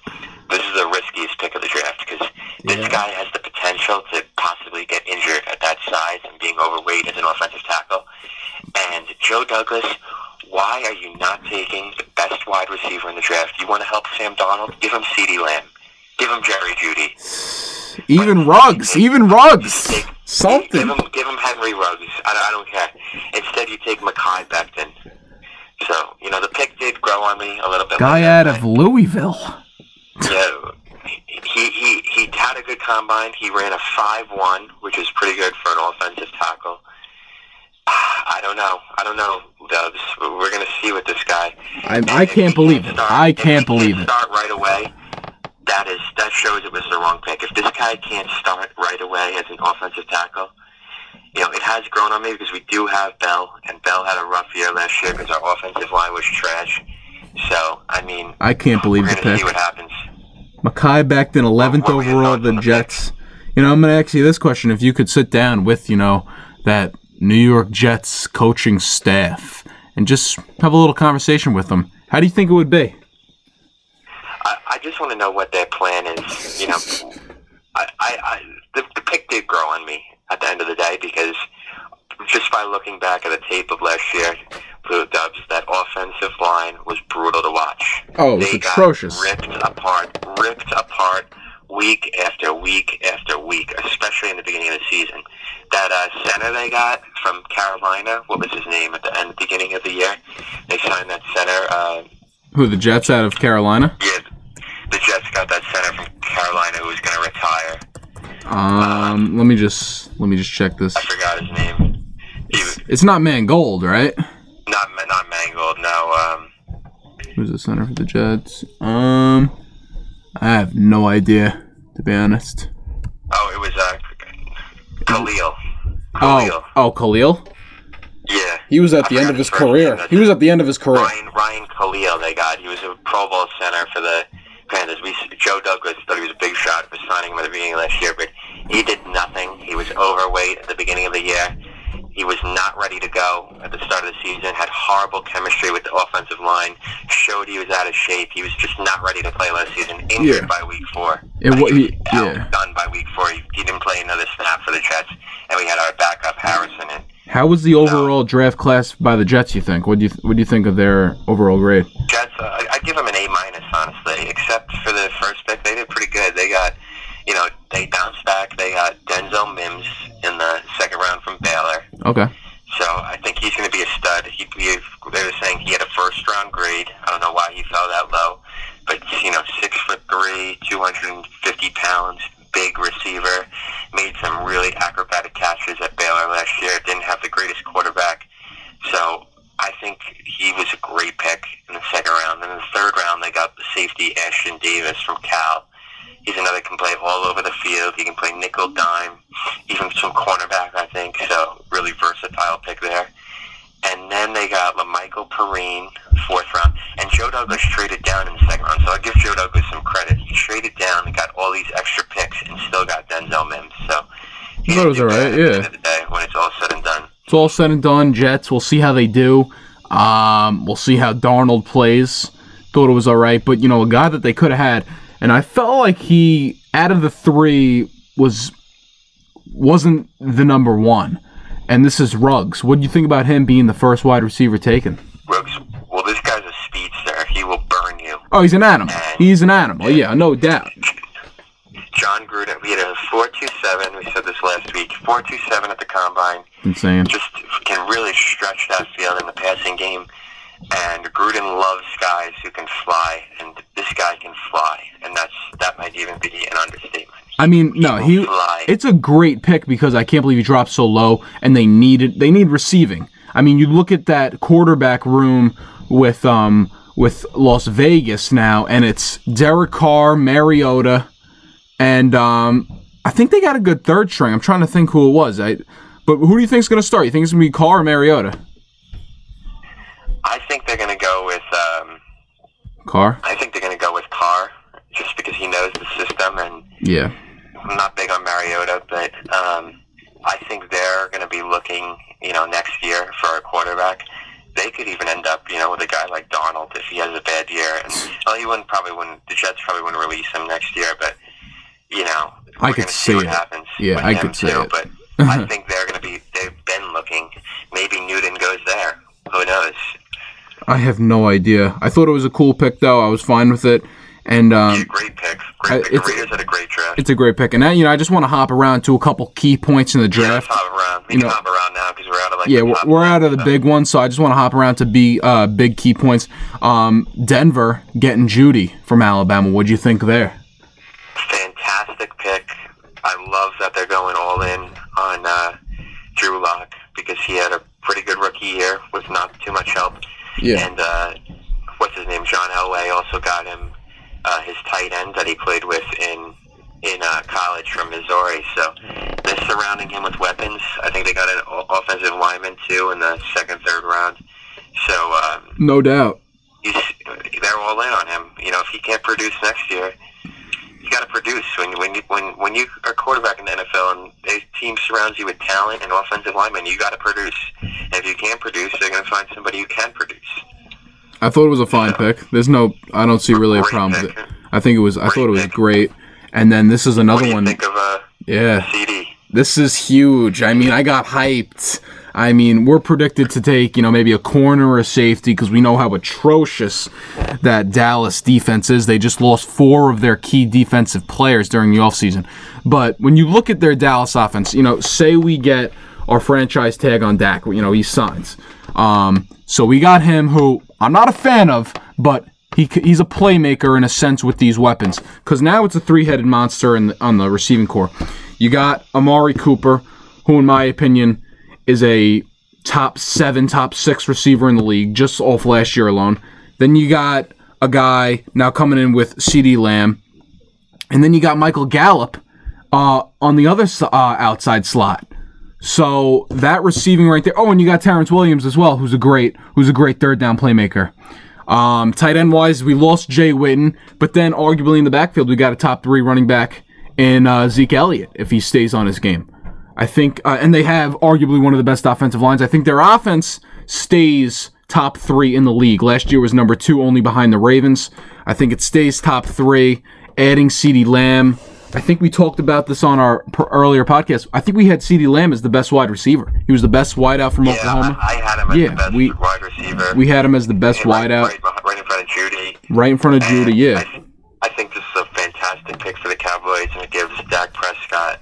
This is the riskiest pick of the draft because this Yeah. guy has the potential to possibly get injured at that size and being overweight as an offensive tackle. And Joe Douglas, why are you not taking the best wide receiver in the draft? You want to help Sam Darnold? Give him CeeDee Lamb. Give him Jerry Jeudy. Even Ruggs, even Ruggs. Take, Give Something. him, give him Henry Ruggs. I, don't- I don't care. Instead, you take Mekhi Becton. So, you know, the pick did grow on me a little bit. Guy out of Louisville. Yeah, he, he he had a good combine. He ran a five one, which is pretty good for an offensive tackle. I don't know. I don't know. Dubs. We're gonna see with this guy. I, I can't believe it. start- I can't believe it. Start right away. That is that shows it was the wrong pick. If this guy can't start right away as an offensive tackle, you know it has grown on me because we do have Bell, and Bell had a rough year last year because our offensive line was trash. So I mean, I can't believe we're the pick. see what happens. Mekhi Becton 11th What overall, the the pick? Jets. You know, I'm going to ask you this question. If you could sit down with, you know, that New York Jets coaching staff and just have a little conversation with them, how do you think it would be? I, I just want to know what their plan is. You know, I, I, I the, the pick did grow on me at the end of the day because just by looking back at the tape of last year, Blue Dubs, that offensive line was brutal to watch. Oh, it was they got atrocious. ripped apart, ripped apart week after week after week, especially in the beginning of the season. That uh, center they got from Carolina, what was his name at the end, beginning of the year? They signed that center. Uh, Who, the Jets out of Carolina? yeah, the Jets got that center from Carolina who was going to retire. Um, let me just let me just check this. I forgot his name. He was It's not Mangold, right? not not Mangold. No, um, Who's the center for the Jets? Um, I have no idea, to be honest. oh, it was uh, Kalil. Oh, Kalil. oh, Kalil. Yeah. He was at I the end of his career. He was at the end of his career. Ryan Ryan Kalil. They got. He was a Pro Bowl center for the Panthers. We Joe Douglas thought he was a big shot for signing him at the beginning of last year, but he did nothing. He was overweight at the beginning of the year. He was not ready to go at the start of the season. Had horrible chemistry with the offensive line. Showed he was out of shape. He was just not ready to play last season. Injured Yeah. by week four. It Uh, wa- he he- yeah. done by week four. He, he didn't play another snap for the Jets, and we had our backup Harrison in. How was the overall draft class by the Jets? You think? What do you What do you think of their overall grade? Jets, uh, I- I'd give them an A minus, honestly. Except for the first pick, they did pretty good. They got, you know, they bounced back. They got Denzel Mims in the second round from Baylor, Okay. so I think he's going to be a stud. He, he, they were saying he had a first round grade. I don't know why he fell that low, but you know, six foot three, two hundred and fifty pounds, big receiver, made some really acrobatic catches at Baylor last year. Didn't have the greatest quarterback, so I think he was a great pick in the second round. And in the third round, they got the safety Ashtyn Davis from Cal. He's another can play all over the field. He can play nickel, dime, even some cornerback, I think. So really versatile pick there. And then they got La'Mical Perine, fourth round. And Joe Douglas traded down in the second round. So I'll give Joe Douglas some credit. He traded down and got all these extra picks and still got Denzel Mims. So he I it was at the yeah. end of the day when it's all said and done. It's all said and done. Jets. We'll see how they do. Um, we'll see how Darnold plays. Thought it was all right, but you know, a guy that they could have had, and I felt like he, out of the three, was wasn't the number one. And this is Ruggs. What do you think about him being the first wide receiver taken? Rooks, well, this guy's a speedster. He will burn you. Oh, he's an animal. He's an animal. Yeah, no doubt. Jon Gruden, we had a 4.27. We said this last week. 4.27 at the combine. Insane. Just can really stretch that field in the passing game. And Gruden loves guys who can fly, and this guy can fly, and that's that might even be an understatement. I mean, no, he. It's a great pick because I can't believe he dropped so low, and they needed they need receiving. I mean, you look at that quarterback room with um with Las Vegas now, and it's Derek Carr, Mariota, and um I think they got a good third string. I'm trying to think who it was. I, but who do you think's going to start? You think it's going to be Carr or Mariota? I think they're going to go with. Um, Carr. I think they're going to go with Carr, just because he knows the system, and Yeah. I'm not big on Mariota, but um, I think they're going to be looking, you know, next year for a quarterback. They could even end up, you know, with a guy like Darnold if he has a bad year. And well, he wouldn't probably wouldn't. The Jets probably wouldn't release him next year, but you know, I we're could see see what it. happens. Yeah, I could see too, it. But I think they're going to be. They've been looking. Maybe Newton goes there. Who knows? I have no idea. I thought it was a cool pick though. I was fine with it, and um, great pick. Great pick. it's- The Raiders had a great draft. it's a great pick. And now, you know, I just want to hop around to a couple key points in the draft. let's hop around. We you can know, hop around now because we're out of like yeah, we're, out of the so- big ones, so I just want to hop around to be uh, big key points. Um, Denver getting Jeudy from Alabama. What do you think there? fantastic pick. I love that they're going all in on uh, Drew Lock because he had a pretty good rookie year with not too much help. Yeah. And uh, what's his name? John Elway also got him uh, his tight end that he played with in in uh, college from Missouri. So they're surrounding him with weapons. I think they got an o- offensive lineman too in the second, third round. So um, No doubt. they're all in on him. You know, if he can't produce next year, you got to produce. When when you when when you are quarterback in the NFL and a team surrounds you with talent and offensive linemen, you got to produce. And if you can't produce, they're going to find somebody who can produce. I thought it was a fine pick. There's no, I don't see really a Great problem with pick. it. I think it was, I thought it was pick. great. And then this is What another you one. think of uh, Yeah. CD? This is huge. I mean, I got hyped. I mean, we're predicted to take, you know, maybe a corner or a safety because we know how atrocious that Dallas defense is. They just lost four of their key defensive players during the offseason. But when you look at their Dallas offense, you know, say we get our franchise tag on Dak, you know, he signs. Um, so we got him who I'm not a fan of, but he, he's a playmaker in a sense with these weapons because now it's a three-headed monster in the, on the receiving core. You got Amari Cooper, who in my opinion is a top seven, top six receiver in the league just off last year alone. Then you got a guy now coming in with CeeDee Lamb, and then you got Michael Gallup uh, on the other uh, outside slot. So that receiving right there. Oh, and you got Terrance Williams as well, who's a great, who's a great third down playmaker. Um, tight end wise, we lost Jay Witten, but then arguably in the backfield, we got a top three running back in uh, Zeke Elliott if he stays on his game. I think, uh, and they have arguably one of the best offensive lines. I think their offense stays top three in the league. Last year was number two, only behind the Ravens. I think it stays top three. Adding CeeDee Lamb. I think we talked about this on our earlier podcast. I think we had CeeDee Lamb as the best wide receiver. He was the best wideout from Yeah, Oklahoma. I, I had him as Yeah, the best we- wide receiver. We had him as the best And right, wideout, right, beh- right in front of Jeudy. right in front of Jeudy. Yeah, I, th- I think this is a fantastic pick for the Cowboys, and it gives Dak Prescott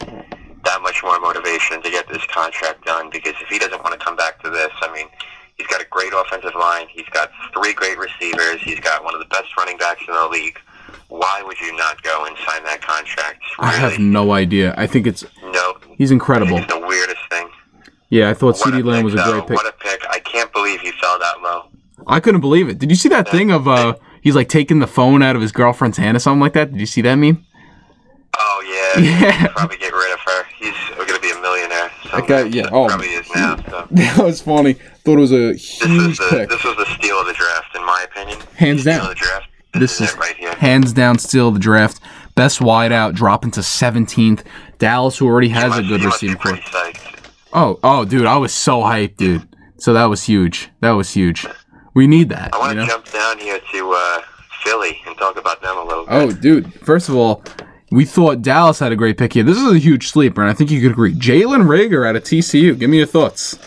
that much more motivation to get this contract done. Because if he doesn't want to come back to this, I mean, he's got a great offensive line. He's got three great receivers. He's got one of the best running backs in the league. Why would you not go and sign that contract? I have no idea. I think it's no. he's incredible. It's the weirdest thing. Yeah, I thought CeeDee Lamb was a though. great pick. What a pick! I can't believe he fell that low. I couldn't believe it. Did you see that thing of uh he's like taking the phone out of his girlfriend's hand or something like that? Did you see that meme? Oh yeah, Yeah. probably get rid of her. He's going to be a millionaire. That guy- yeah, oh. probably is now. So. That was funny. Thought it was a This was huge the pick. this was the steal of the draft, in my opinion. Hands Steal down. Of the draft. This is right hands down still the draft. Best wideout dropping to 17th. Dallas, who already has a good you must receiving core. Oh, oh, dude, I was so hyped, dude. So that was huge. That was huge. We need that. I want you to know? jump down here to uh, Philly and talk about them a little bit. Oh, dude. First of all, we thought Dallas had a great pick here. This is a huge sleeper, and I think you could agree. Jalen Reagor out of TCU. Give me your thoughts.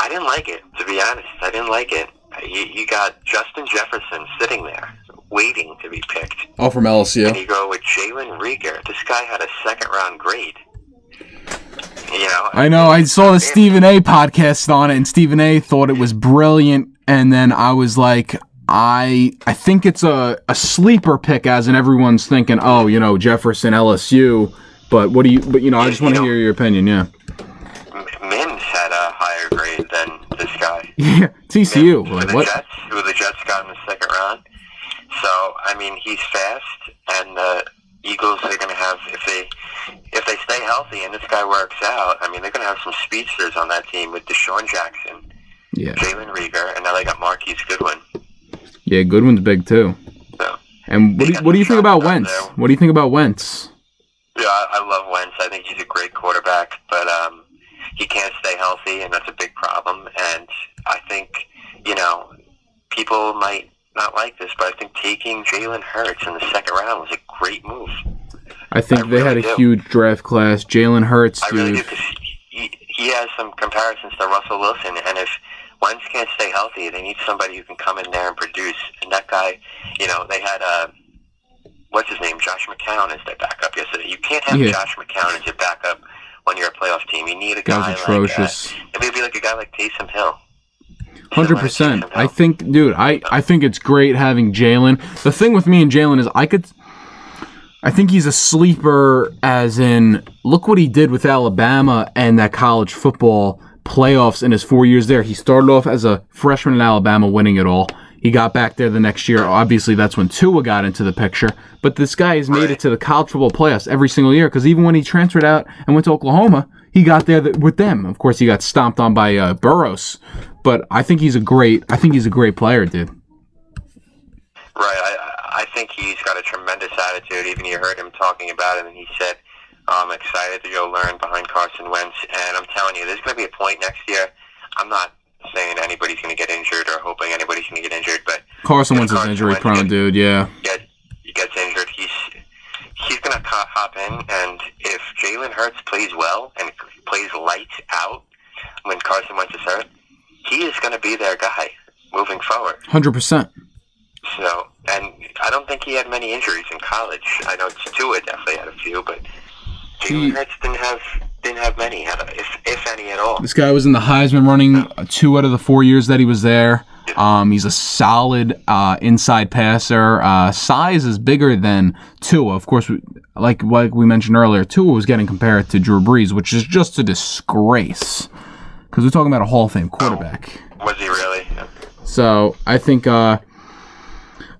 I didn't like it, to be honest. I didn't like it. You, you got Justin Jefferson sitting there, waiting to be picked. Oh, from LSU. And you go with Jalen Reagor. This guy had a second round grade. You know, I know. I saw the Stephen A. podcast on it, and Stephen A. thought it was brilliant. And then I was like, I I think it's a, a sleeper pick, as in everyone's thinking, oh, you know, Jefferson, LSU. But what do you? But you know, I just want to hear your opinion. Yeah. Mims had a higher grade than this guy. Yeah. TCU. Mims Like what? Jets, who the Jets got in the second round. So I mean, he's fast, and the Eagles are going to have if they if they stay healthy and this guy works out. I mean, they're going to have some speedsters on that team with DeSean Jackson, Yeah. Jalen Reagor, and now they got Marquise Goodwin. Yeah. Goodwin's big too. So And what do you, what do you think about Wentz? What do you think about Wentz? yeah, I, I love Wentz. I think he's a great quarterback, but um, he can't stay healthy, and that's a big problem. And I think you know people might not like this, but I think taking Jalen Hurts in the second round was a great move. I think I they had a do. huge draft class. Jalen Hurts, I really do because he, he has some comparisons to Russell Wilson, and if Wentz can't stay healthy, they need somebody who can come in there and produce. And that guy, you know, they had uh, what's his name, Josh McCown as their backup yesterday. You can't have Yeah. Josh McCown as your backup when you're a playoff team. You need a That guy was atrocious. like uh, maybe like a guy like Taysom Hill. Hundred percent. I think, dude, I I think it's great having Jalen. The thing with me and Jalen is I could. I think he's a sleeper, as in, look what he did with Alabama and that college football playoffs in his four years there. He started off as a freshman in Alabama, winning it all. He got back there the next year. Obviously, that's when Tua got into the picture. But this guy has made it to the college football playoffs every single year because even when he transferred out and went to Oklahoma, he got there th- with them. Of course, he got stomped on by uh, Burrows. But I think he's a great. I think he's a great player, dude. Right. I, I think he's got a tremendous attitude. Even you heard him talking about it, and he said, "I'm excited to go learn behind Carson Wentz." And I'm telling you, there's going to be a point next year. I'm not saying anybody's going to get injured or hoping anybody's going to get injured, but Carson Wentz is injury Wentz prone, gets- dude. Yeah. get he gets injured, he's he's going to hop in. And if Jalen Hurts plays well and plays lights out when Carson Wentz is hurt, he is going to be their guy moving forward. Hundred percent. So, and I don't think he had many injuries in college. I know Tua definitely had a few, but Jalen Hurts didn't have didn't have many, if if any at all. This guy was in the Heisman running uh, two out of the four years that he was there. Um, he's a solid uh, inside passer. Uh, size is bigger than Tua. Of course, we, like like we mentioned earlier, Tua was getting compared to Drew Brees, which is just a disgrace. Because we're talking about a Hall of Fame quarterback. Was he really? So I think uh,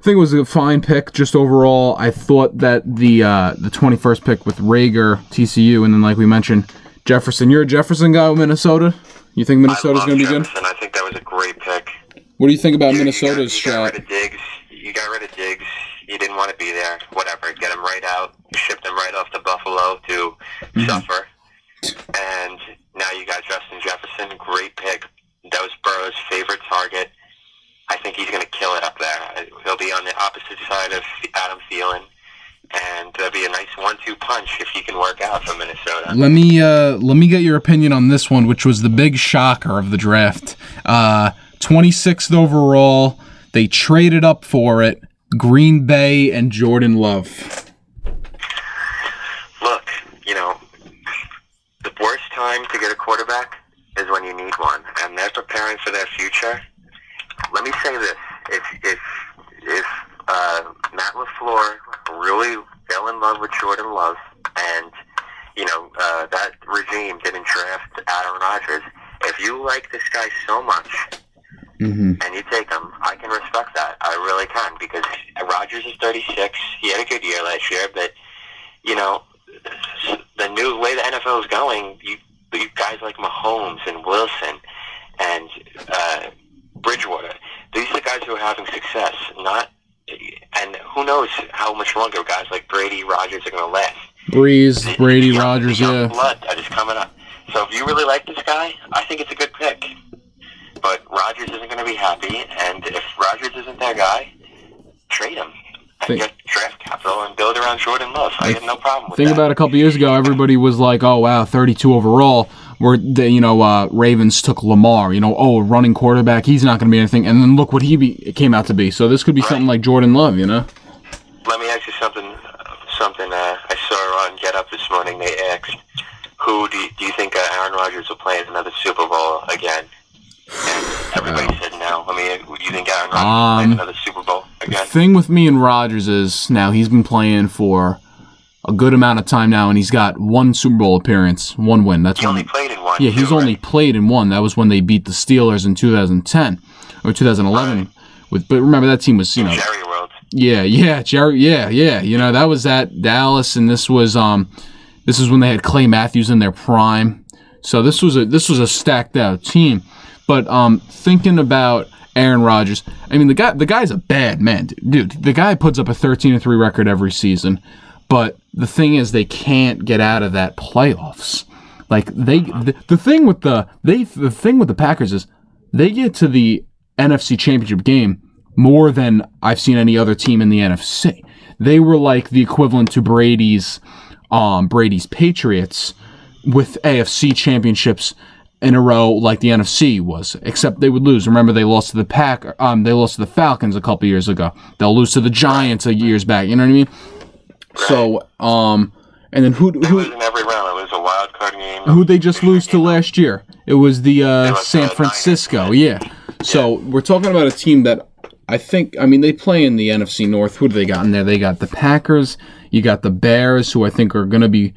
think it was a fine pick. Just overall, I thought that the uh, the 21st pick with Reagor, TCU, and then like we mentioned, Jefferson. You're a Jefferson guy with Minnesota. You think Minnesota's going to be good? I think that was a great pick. What do you think about You- Minnesota's you got, you shot? got rid of Diggs. You got rid of Diggs. You didn't want to be there. Whatever. Get him right out. Ship him right off to Buffalo to Mm-hmm. suffer. And now you got Justin Jefferson. Great pick. That was Burrow's favorite target. I think he's going to kill it up there. He'll be on the opposite side of Adam Thielen. And there'll be a nice one-two punch if he can work out for Minnesota. Let me uh, let me get your opinion on this one, which was the big shocker of the draft. Uh, 26th overall, they traded up for it. Green Bay and Jordan Love. Look, you know, the worst time to get a quarterback is when you need one, and they're preparing for their future. Let me say this: if if if uh, Matt LaFleur really fell in love with Jordan Love, and you know uh, that regime didn't draft Aaron Rodgers, if you like this guy so much Mm-hmm. and you take him, I can respect that. I really can because Rodgers is 36. He had a good year last year, but you know, the new way the NFL is going, you, you guys like Mahomes and Wilson and uh, Bridgewater. These are the guys who are having success. Not, and who knows how much longer guys like Brady, Rodgers are going to last. Brees, The- Brady, young- Rodgers, yeah. blood that is coming up. So if you really like this guy, I think it's a good pick. But Rodgers isn't going to be happy, and if Rodgers isn't their guy, trade him and Think- get draft capital and build around Jordan Love. I have no problem with Think that. Think about a couple years ago, everybody was like, "Oh wow, 32 overall." Where the you know uh, Ravens took Lamar, you know, oh running quarterback, he's not going to be anything. And then look what he be, came out to be. So this could be something like Jordan Love, you know. Let me ask you something. Something uh, I saw on Get Up this morning. They asked, "Who do you, do you think uh, Aaron Rodgers will play in another Super Bowl again?" And everybody said no. I mean, do you think Aaron Rodgers will play Um, another Super Bowl again? The thing with me and Rodgers is now he's been playing for a good amount of time now, and he's got one Super Bowl appearance, one win. That's He only played in one. Yeah, he's too, only right? played in one. That was when they beat the Steelers in 2010 or 2011. With but remember that team was you know Jerry World. yeah yeah Jerry yeah yeah you know that was at Dallas and this was um this is when they had Clay Matthews in their prime. So this was a this was a stacked out team. But um thinking about Aaron Rodgers, I mean the guy the guy's a bad man, dude. The guy puts up a 13 and 3 record every season. But the thing is they can't get out of that playoffs. Like they the, the thing with the they the thing with the Packers is they get to the NFC Championship game more than I've seen any other team in the NFC. They were like the equivalent to Brady's um Brady's Patriots with AFC championships in a row like the NFC was, except they would lose. Remember they lost to the Pack um they lost to the Falcons a couple years ago. They'll lose to the Giants a years back, you know what I mean? So, um, And then who who in every round. It was a wild card game. who they just lose to last year? It was the uh, was, San uh, Francisco. Niners. Yeah. So we're talking about a team that I think. I mean, they play in the NFC North. Who do they got in there? They got the Packers. You got the Bears, who I think are going to be.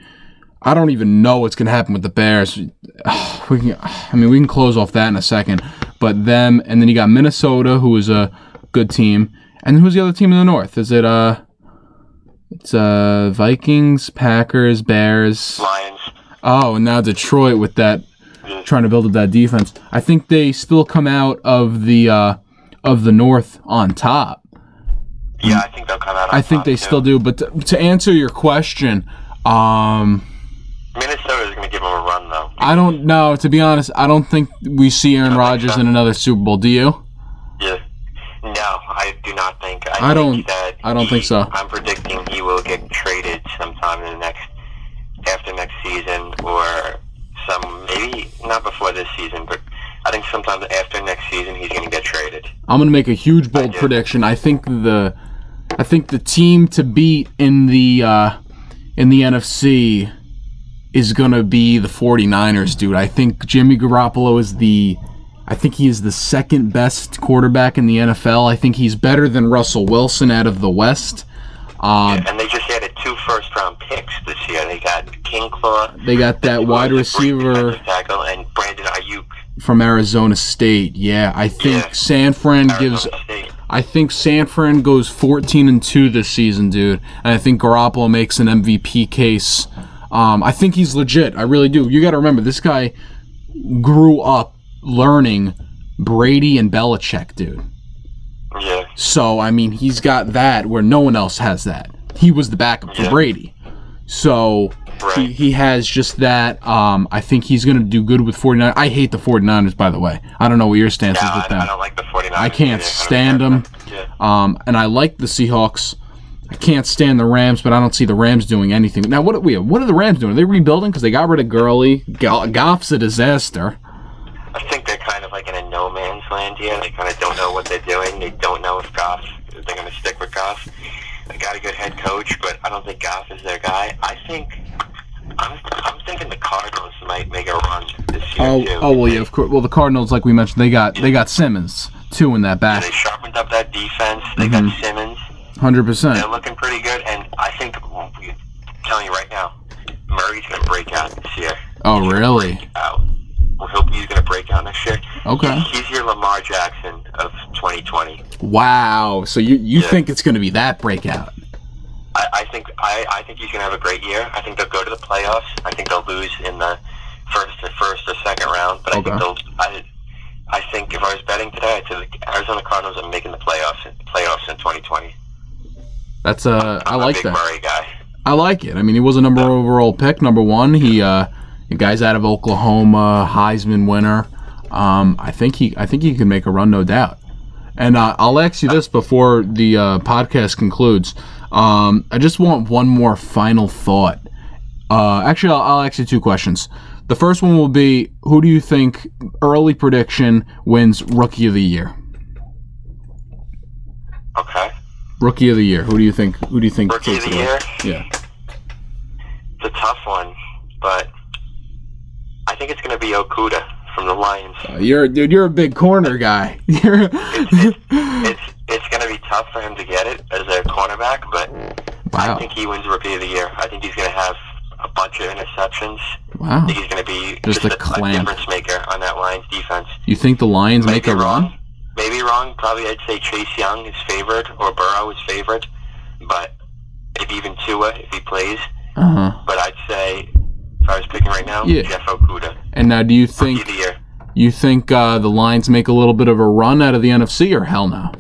I don't even know what's going to happen with the Bears. We can, I mean, we can close off that in a second. But them, and then you got Minnesota, who is a good team. And who's the other team in the North? Is it uh? It's uh Vikings, Packers, Bears. Lions. Oh, and now Detroit with that trying to build up that defense. I think they still come out of the uh, of the North on top. Yeah, I think they'll come out. On I think they too. still do. But to, to answer your question, um, Minnesota is going to give them a run, though. I don't know. To be honest, I don't think we see Aaron Rodgers in another Super Bowl. Do you? Yeah. No, I do not think. I, I think don't- That I don't he- think so. I'm predicting he will get traded sometime in the next after next season, or some maybe not before this season, but I think sometime after next season he's going to get traded. I'm gonna make a huge bold do. prediction. I think the I think the team to beat in the uh, in the NFC is gonna be the 49ers, dude. I think Jimmy Garoppolo is the I think he is the second best quarterback in the NFL. I think he's better than Russell Wilson out of the West. Uh, And they just added two first round picks this year. They got Kinlaw. they got that wide was a great receiver tackle, and Brandon Aiyuk. from Arizona State. Yeah, I think Yeah. San Fran gives State. I think San Fran goes 14 and 2 this season, dude. And I think Garoppolo makes an MVP case. Um, I think he's legit. I really do. You got to remember, this guy grew up learning Brady and Belichick, dude. Yeah, So, I mean, he's got that where no one else has that. He was the backup for Yeah. Brady. So, he, Right. he has just that. Um, I think he's going to do good with 49. I hate the 49ers, by the way. I don't know what your stance no, is with I, them. I don't like the 49ers. I can't either. Stand care. them. Yeah. Um, and I like the Seahawks. I can't stand the Rams, but I don't see the Rams doing anything. Now, what are we? What are the Rams doing? Are they rebuilding because they got rid of Gurley? Goff's a disaster. I think they're kind of like in a no man's land here. They kind of don't know what they're doing. They don't know if Goff, if they're going to stick with Goff. They got a good head coach, but I don't think Goff is their guy. I think, I'm, I'm thinking the Cardinals might make a run this year, Oh, too. oh well, yeah, of course. Well, the Cardinals, like we mentioned, they got they got Simmons too in that back. They sharpened up that defense. They Mm-hmm. got Simmons. Hundred percent. They're looking pretty good, and I think, I'm telling you right now, Murray's going to break out this year. Oh, really? Out. We hope he's going to break out next year. Okay. He's your Lamar Jackson of 2020. Wow. So you you Yeah. think it's going to be that breakout? I, I think I, I think he's gonna have a great year. I think they'll go to the playoffs. I think they'll lose in the first or first or second round, but Okay. I think they'll. I, I think if I was betting today, I'd say the Arizona Cardinals are making the playoffs playoffs in 2020. That's uh, I I'm a like that. Murray guy. I like it. I mean, he was a number overall pick, number one. He, uh, the guy's out of Oklahoma, Heisman winner. Um, I think he, I think he can make a run, no doubt. And uh, I'll ask you this before the uh, podcast concludes. Um, I just want one more final thought. Uh, actually, I'll, I'll ask you two questions. The first one will be: Who do you think early prediction wins Rookie of the Year? Okay, Rookie of the Year. Who do you think? Who do you think Rookie of the year. Yeah. It's a tough one, but think it's gonna be Okudah from the Lions. Uh, You're dude. You're a big corner guy. You're It's it's gonna be tough for him to get it as a cornerback, but I think he wins Rookie of the Year. I think he's gonna have a bunch of interceptions. Wow. I think he's going to be Just just, a a, difference maker on that Lions defense. You think the Lions make a wrong. run? Maybe wrong. Probably I'd say Chase Young is favored or Burrow is favored, but if even Tua if he plays. Uh huh. But I'd say was picking right now, Yeah. Jeff Okudah, And now, do you think the you think uh, the Lions make a little bit of a run out of the NFC, or hell no?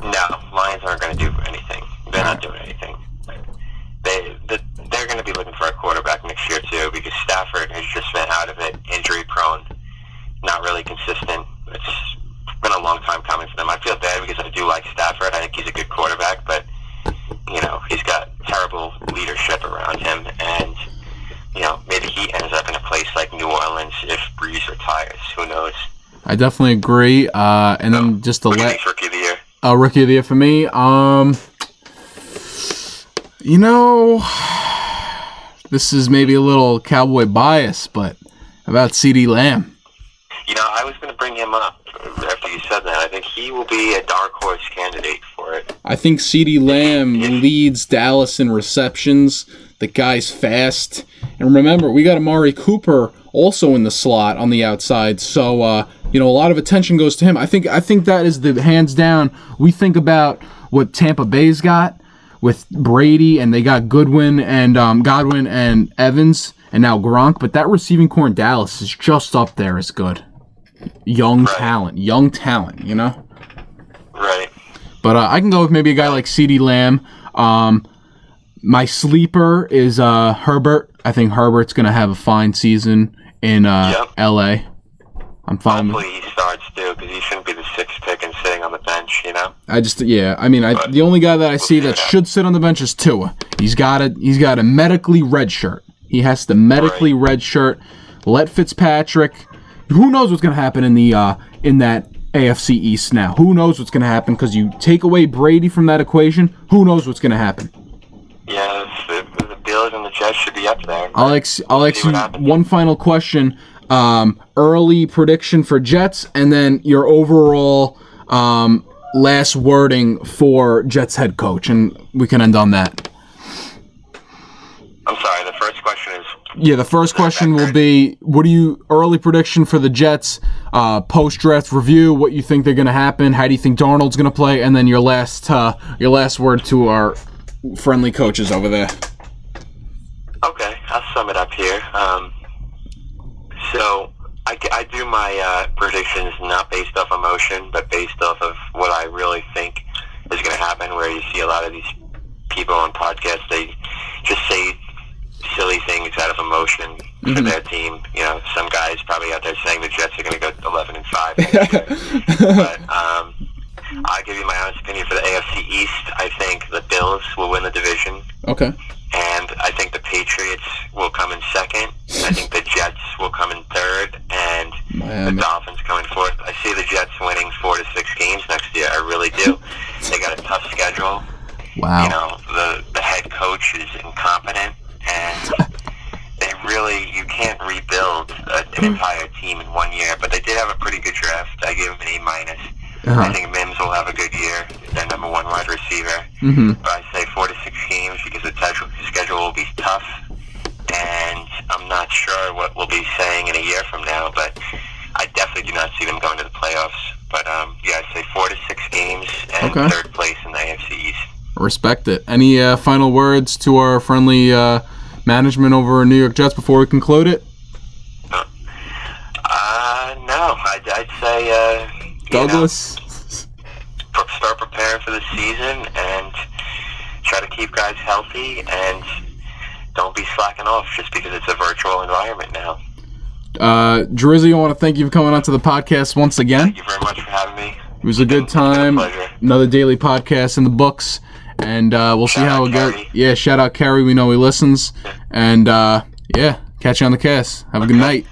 No, Lions aren't going to do anything. They're not doing anything. They the, they're going to be looking for a quarterback next year too because Stafford has just been out of it, injury prone, not really consistent. It's been a long time coming for them. I feel bad because I do like Stafford. I think he's a good quarterback, but you know he's got terrible leadership around him, and you know maybe he ends up in a place like New Orleans if Brees retires. Who knows? I definitely agree. Uh, and then just to let rookie of the year? a rookie of the year for me. Um, you know, this is maybe a little cowboy bias, but about CeeDee Lamb. You know, I was going to bring him up after you said that. I think he will be a dark horse candidate for it. I think CeeDee Lamb leads Dallas in receptions. The guy's fast. And remember, we got Amari Cooper also in the slot on the outside. So uh, you know, a lot of attention goes to him. I think I think that is the hands down. We think about what Tampa Bay's got with Brady, and they got Goodwin and um, Godwin and Evans, and now Gronk. But that receiving core in Dallas is just up there as good. Young Right. talent, young talent. You know. Right. But uh, I can go with maybe a guy like CeeDee Lamb. Um, my sleeper is uh, Herbert. I think Herbert's going to have a fine season in uh, Yep. LA. I'm fine with Hopefully he starts too, because he shouldn't be the sixth pick and sitting on the bench. You know. I just yeah, I mean, I, the only guy that I see that should sit on the bench is Tua. He's got a he's got a medically red shirt. He has to medically red shirt. Let Fitzpatrick. Who knows what's gonna happen in the uh in that AFC East now? Who knows what's gonna happen? Because you take away Brady from that equation. Who knows what's gonna happen? Yeah, the, the Bills and the Jets should be up there. I'll ex I'll ex See what happens. one final question. Um, early prediction for Jets, and then your overall um last wording for Jets head coach, and we can end on that. I'm sorry. The first question is Yeah, the first question will be: What do you early prediction for the Jets? Uh, Post draft review. What you think they're going to happen? How do you think Darnold's going to play? And then your last uh, your last word to our friendly coaches over there. Okay, I'll sum it up here. Um, so I, I do my uh, predictions not based off emotion, but based off of what I really think is going to happen. Where you see a lot of these people on podcasts, they just say silly things out of emotion for their team. You know, some guys probably out there saying the Jets are going to go 11 and five. but um, Mm-hmm. I'll give you my honest opinion for the AFC East. I think the Bills will win the division Okay. and I think the Patriots will come in second. I think the Jets will come in third, and Miami. the Dolphins coming fourth. I see the Jets winning four to six games next year. I really do. They got a tough schedule. Wow. You know, the the head coach is incompetent, and they really you can't rebuild a, an hmm. entire team in one year. But they did have a pretty good draft. I give them an A minus. Uh-huh. I think Mims will have a good year. Their number one wide receiver. hmm But I say four to six games because the schedule schedule will be tough, and I'm not sure what we'll be saying in a year from now. But I definitely do not see them going to the playoffs. But um, yeah, I'd say four to six games and Okay. third place in the AFC East. Respect it. Any uh, final words to our friendly uh, management over New York Jets before we conclude it? Uh, no, I'd, I'd say uh, you know, Douglas. start preparing for the season and try to keep guys healthy and don't be slacking off just because it's a virtual environment now. Uh, Drizzy, I want to thank you for coming onto the podcast once again. Thank you very much for having me. It was a good a time. pleasure. Another daily podcast in the books, and uh, we'll see how it goes. Yeah, shout out Kerry. We know he listens, and uh, yeah, catch you on the cast. Have a good night.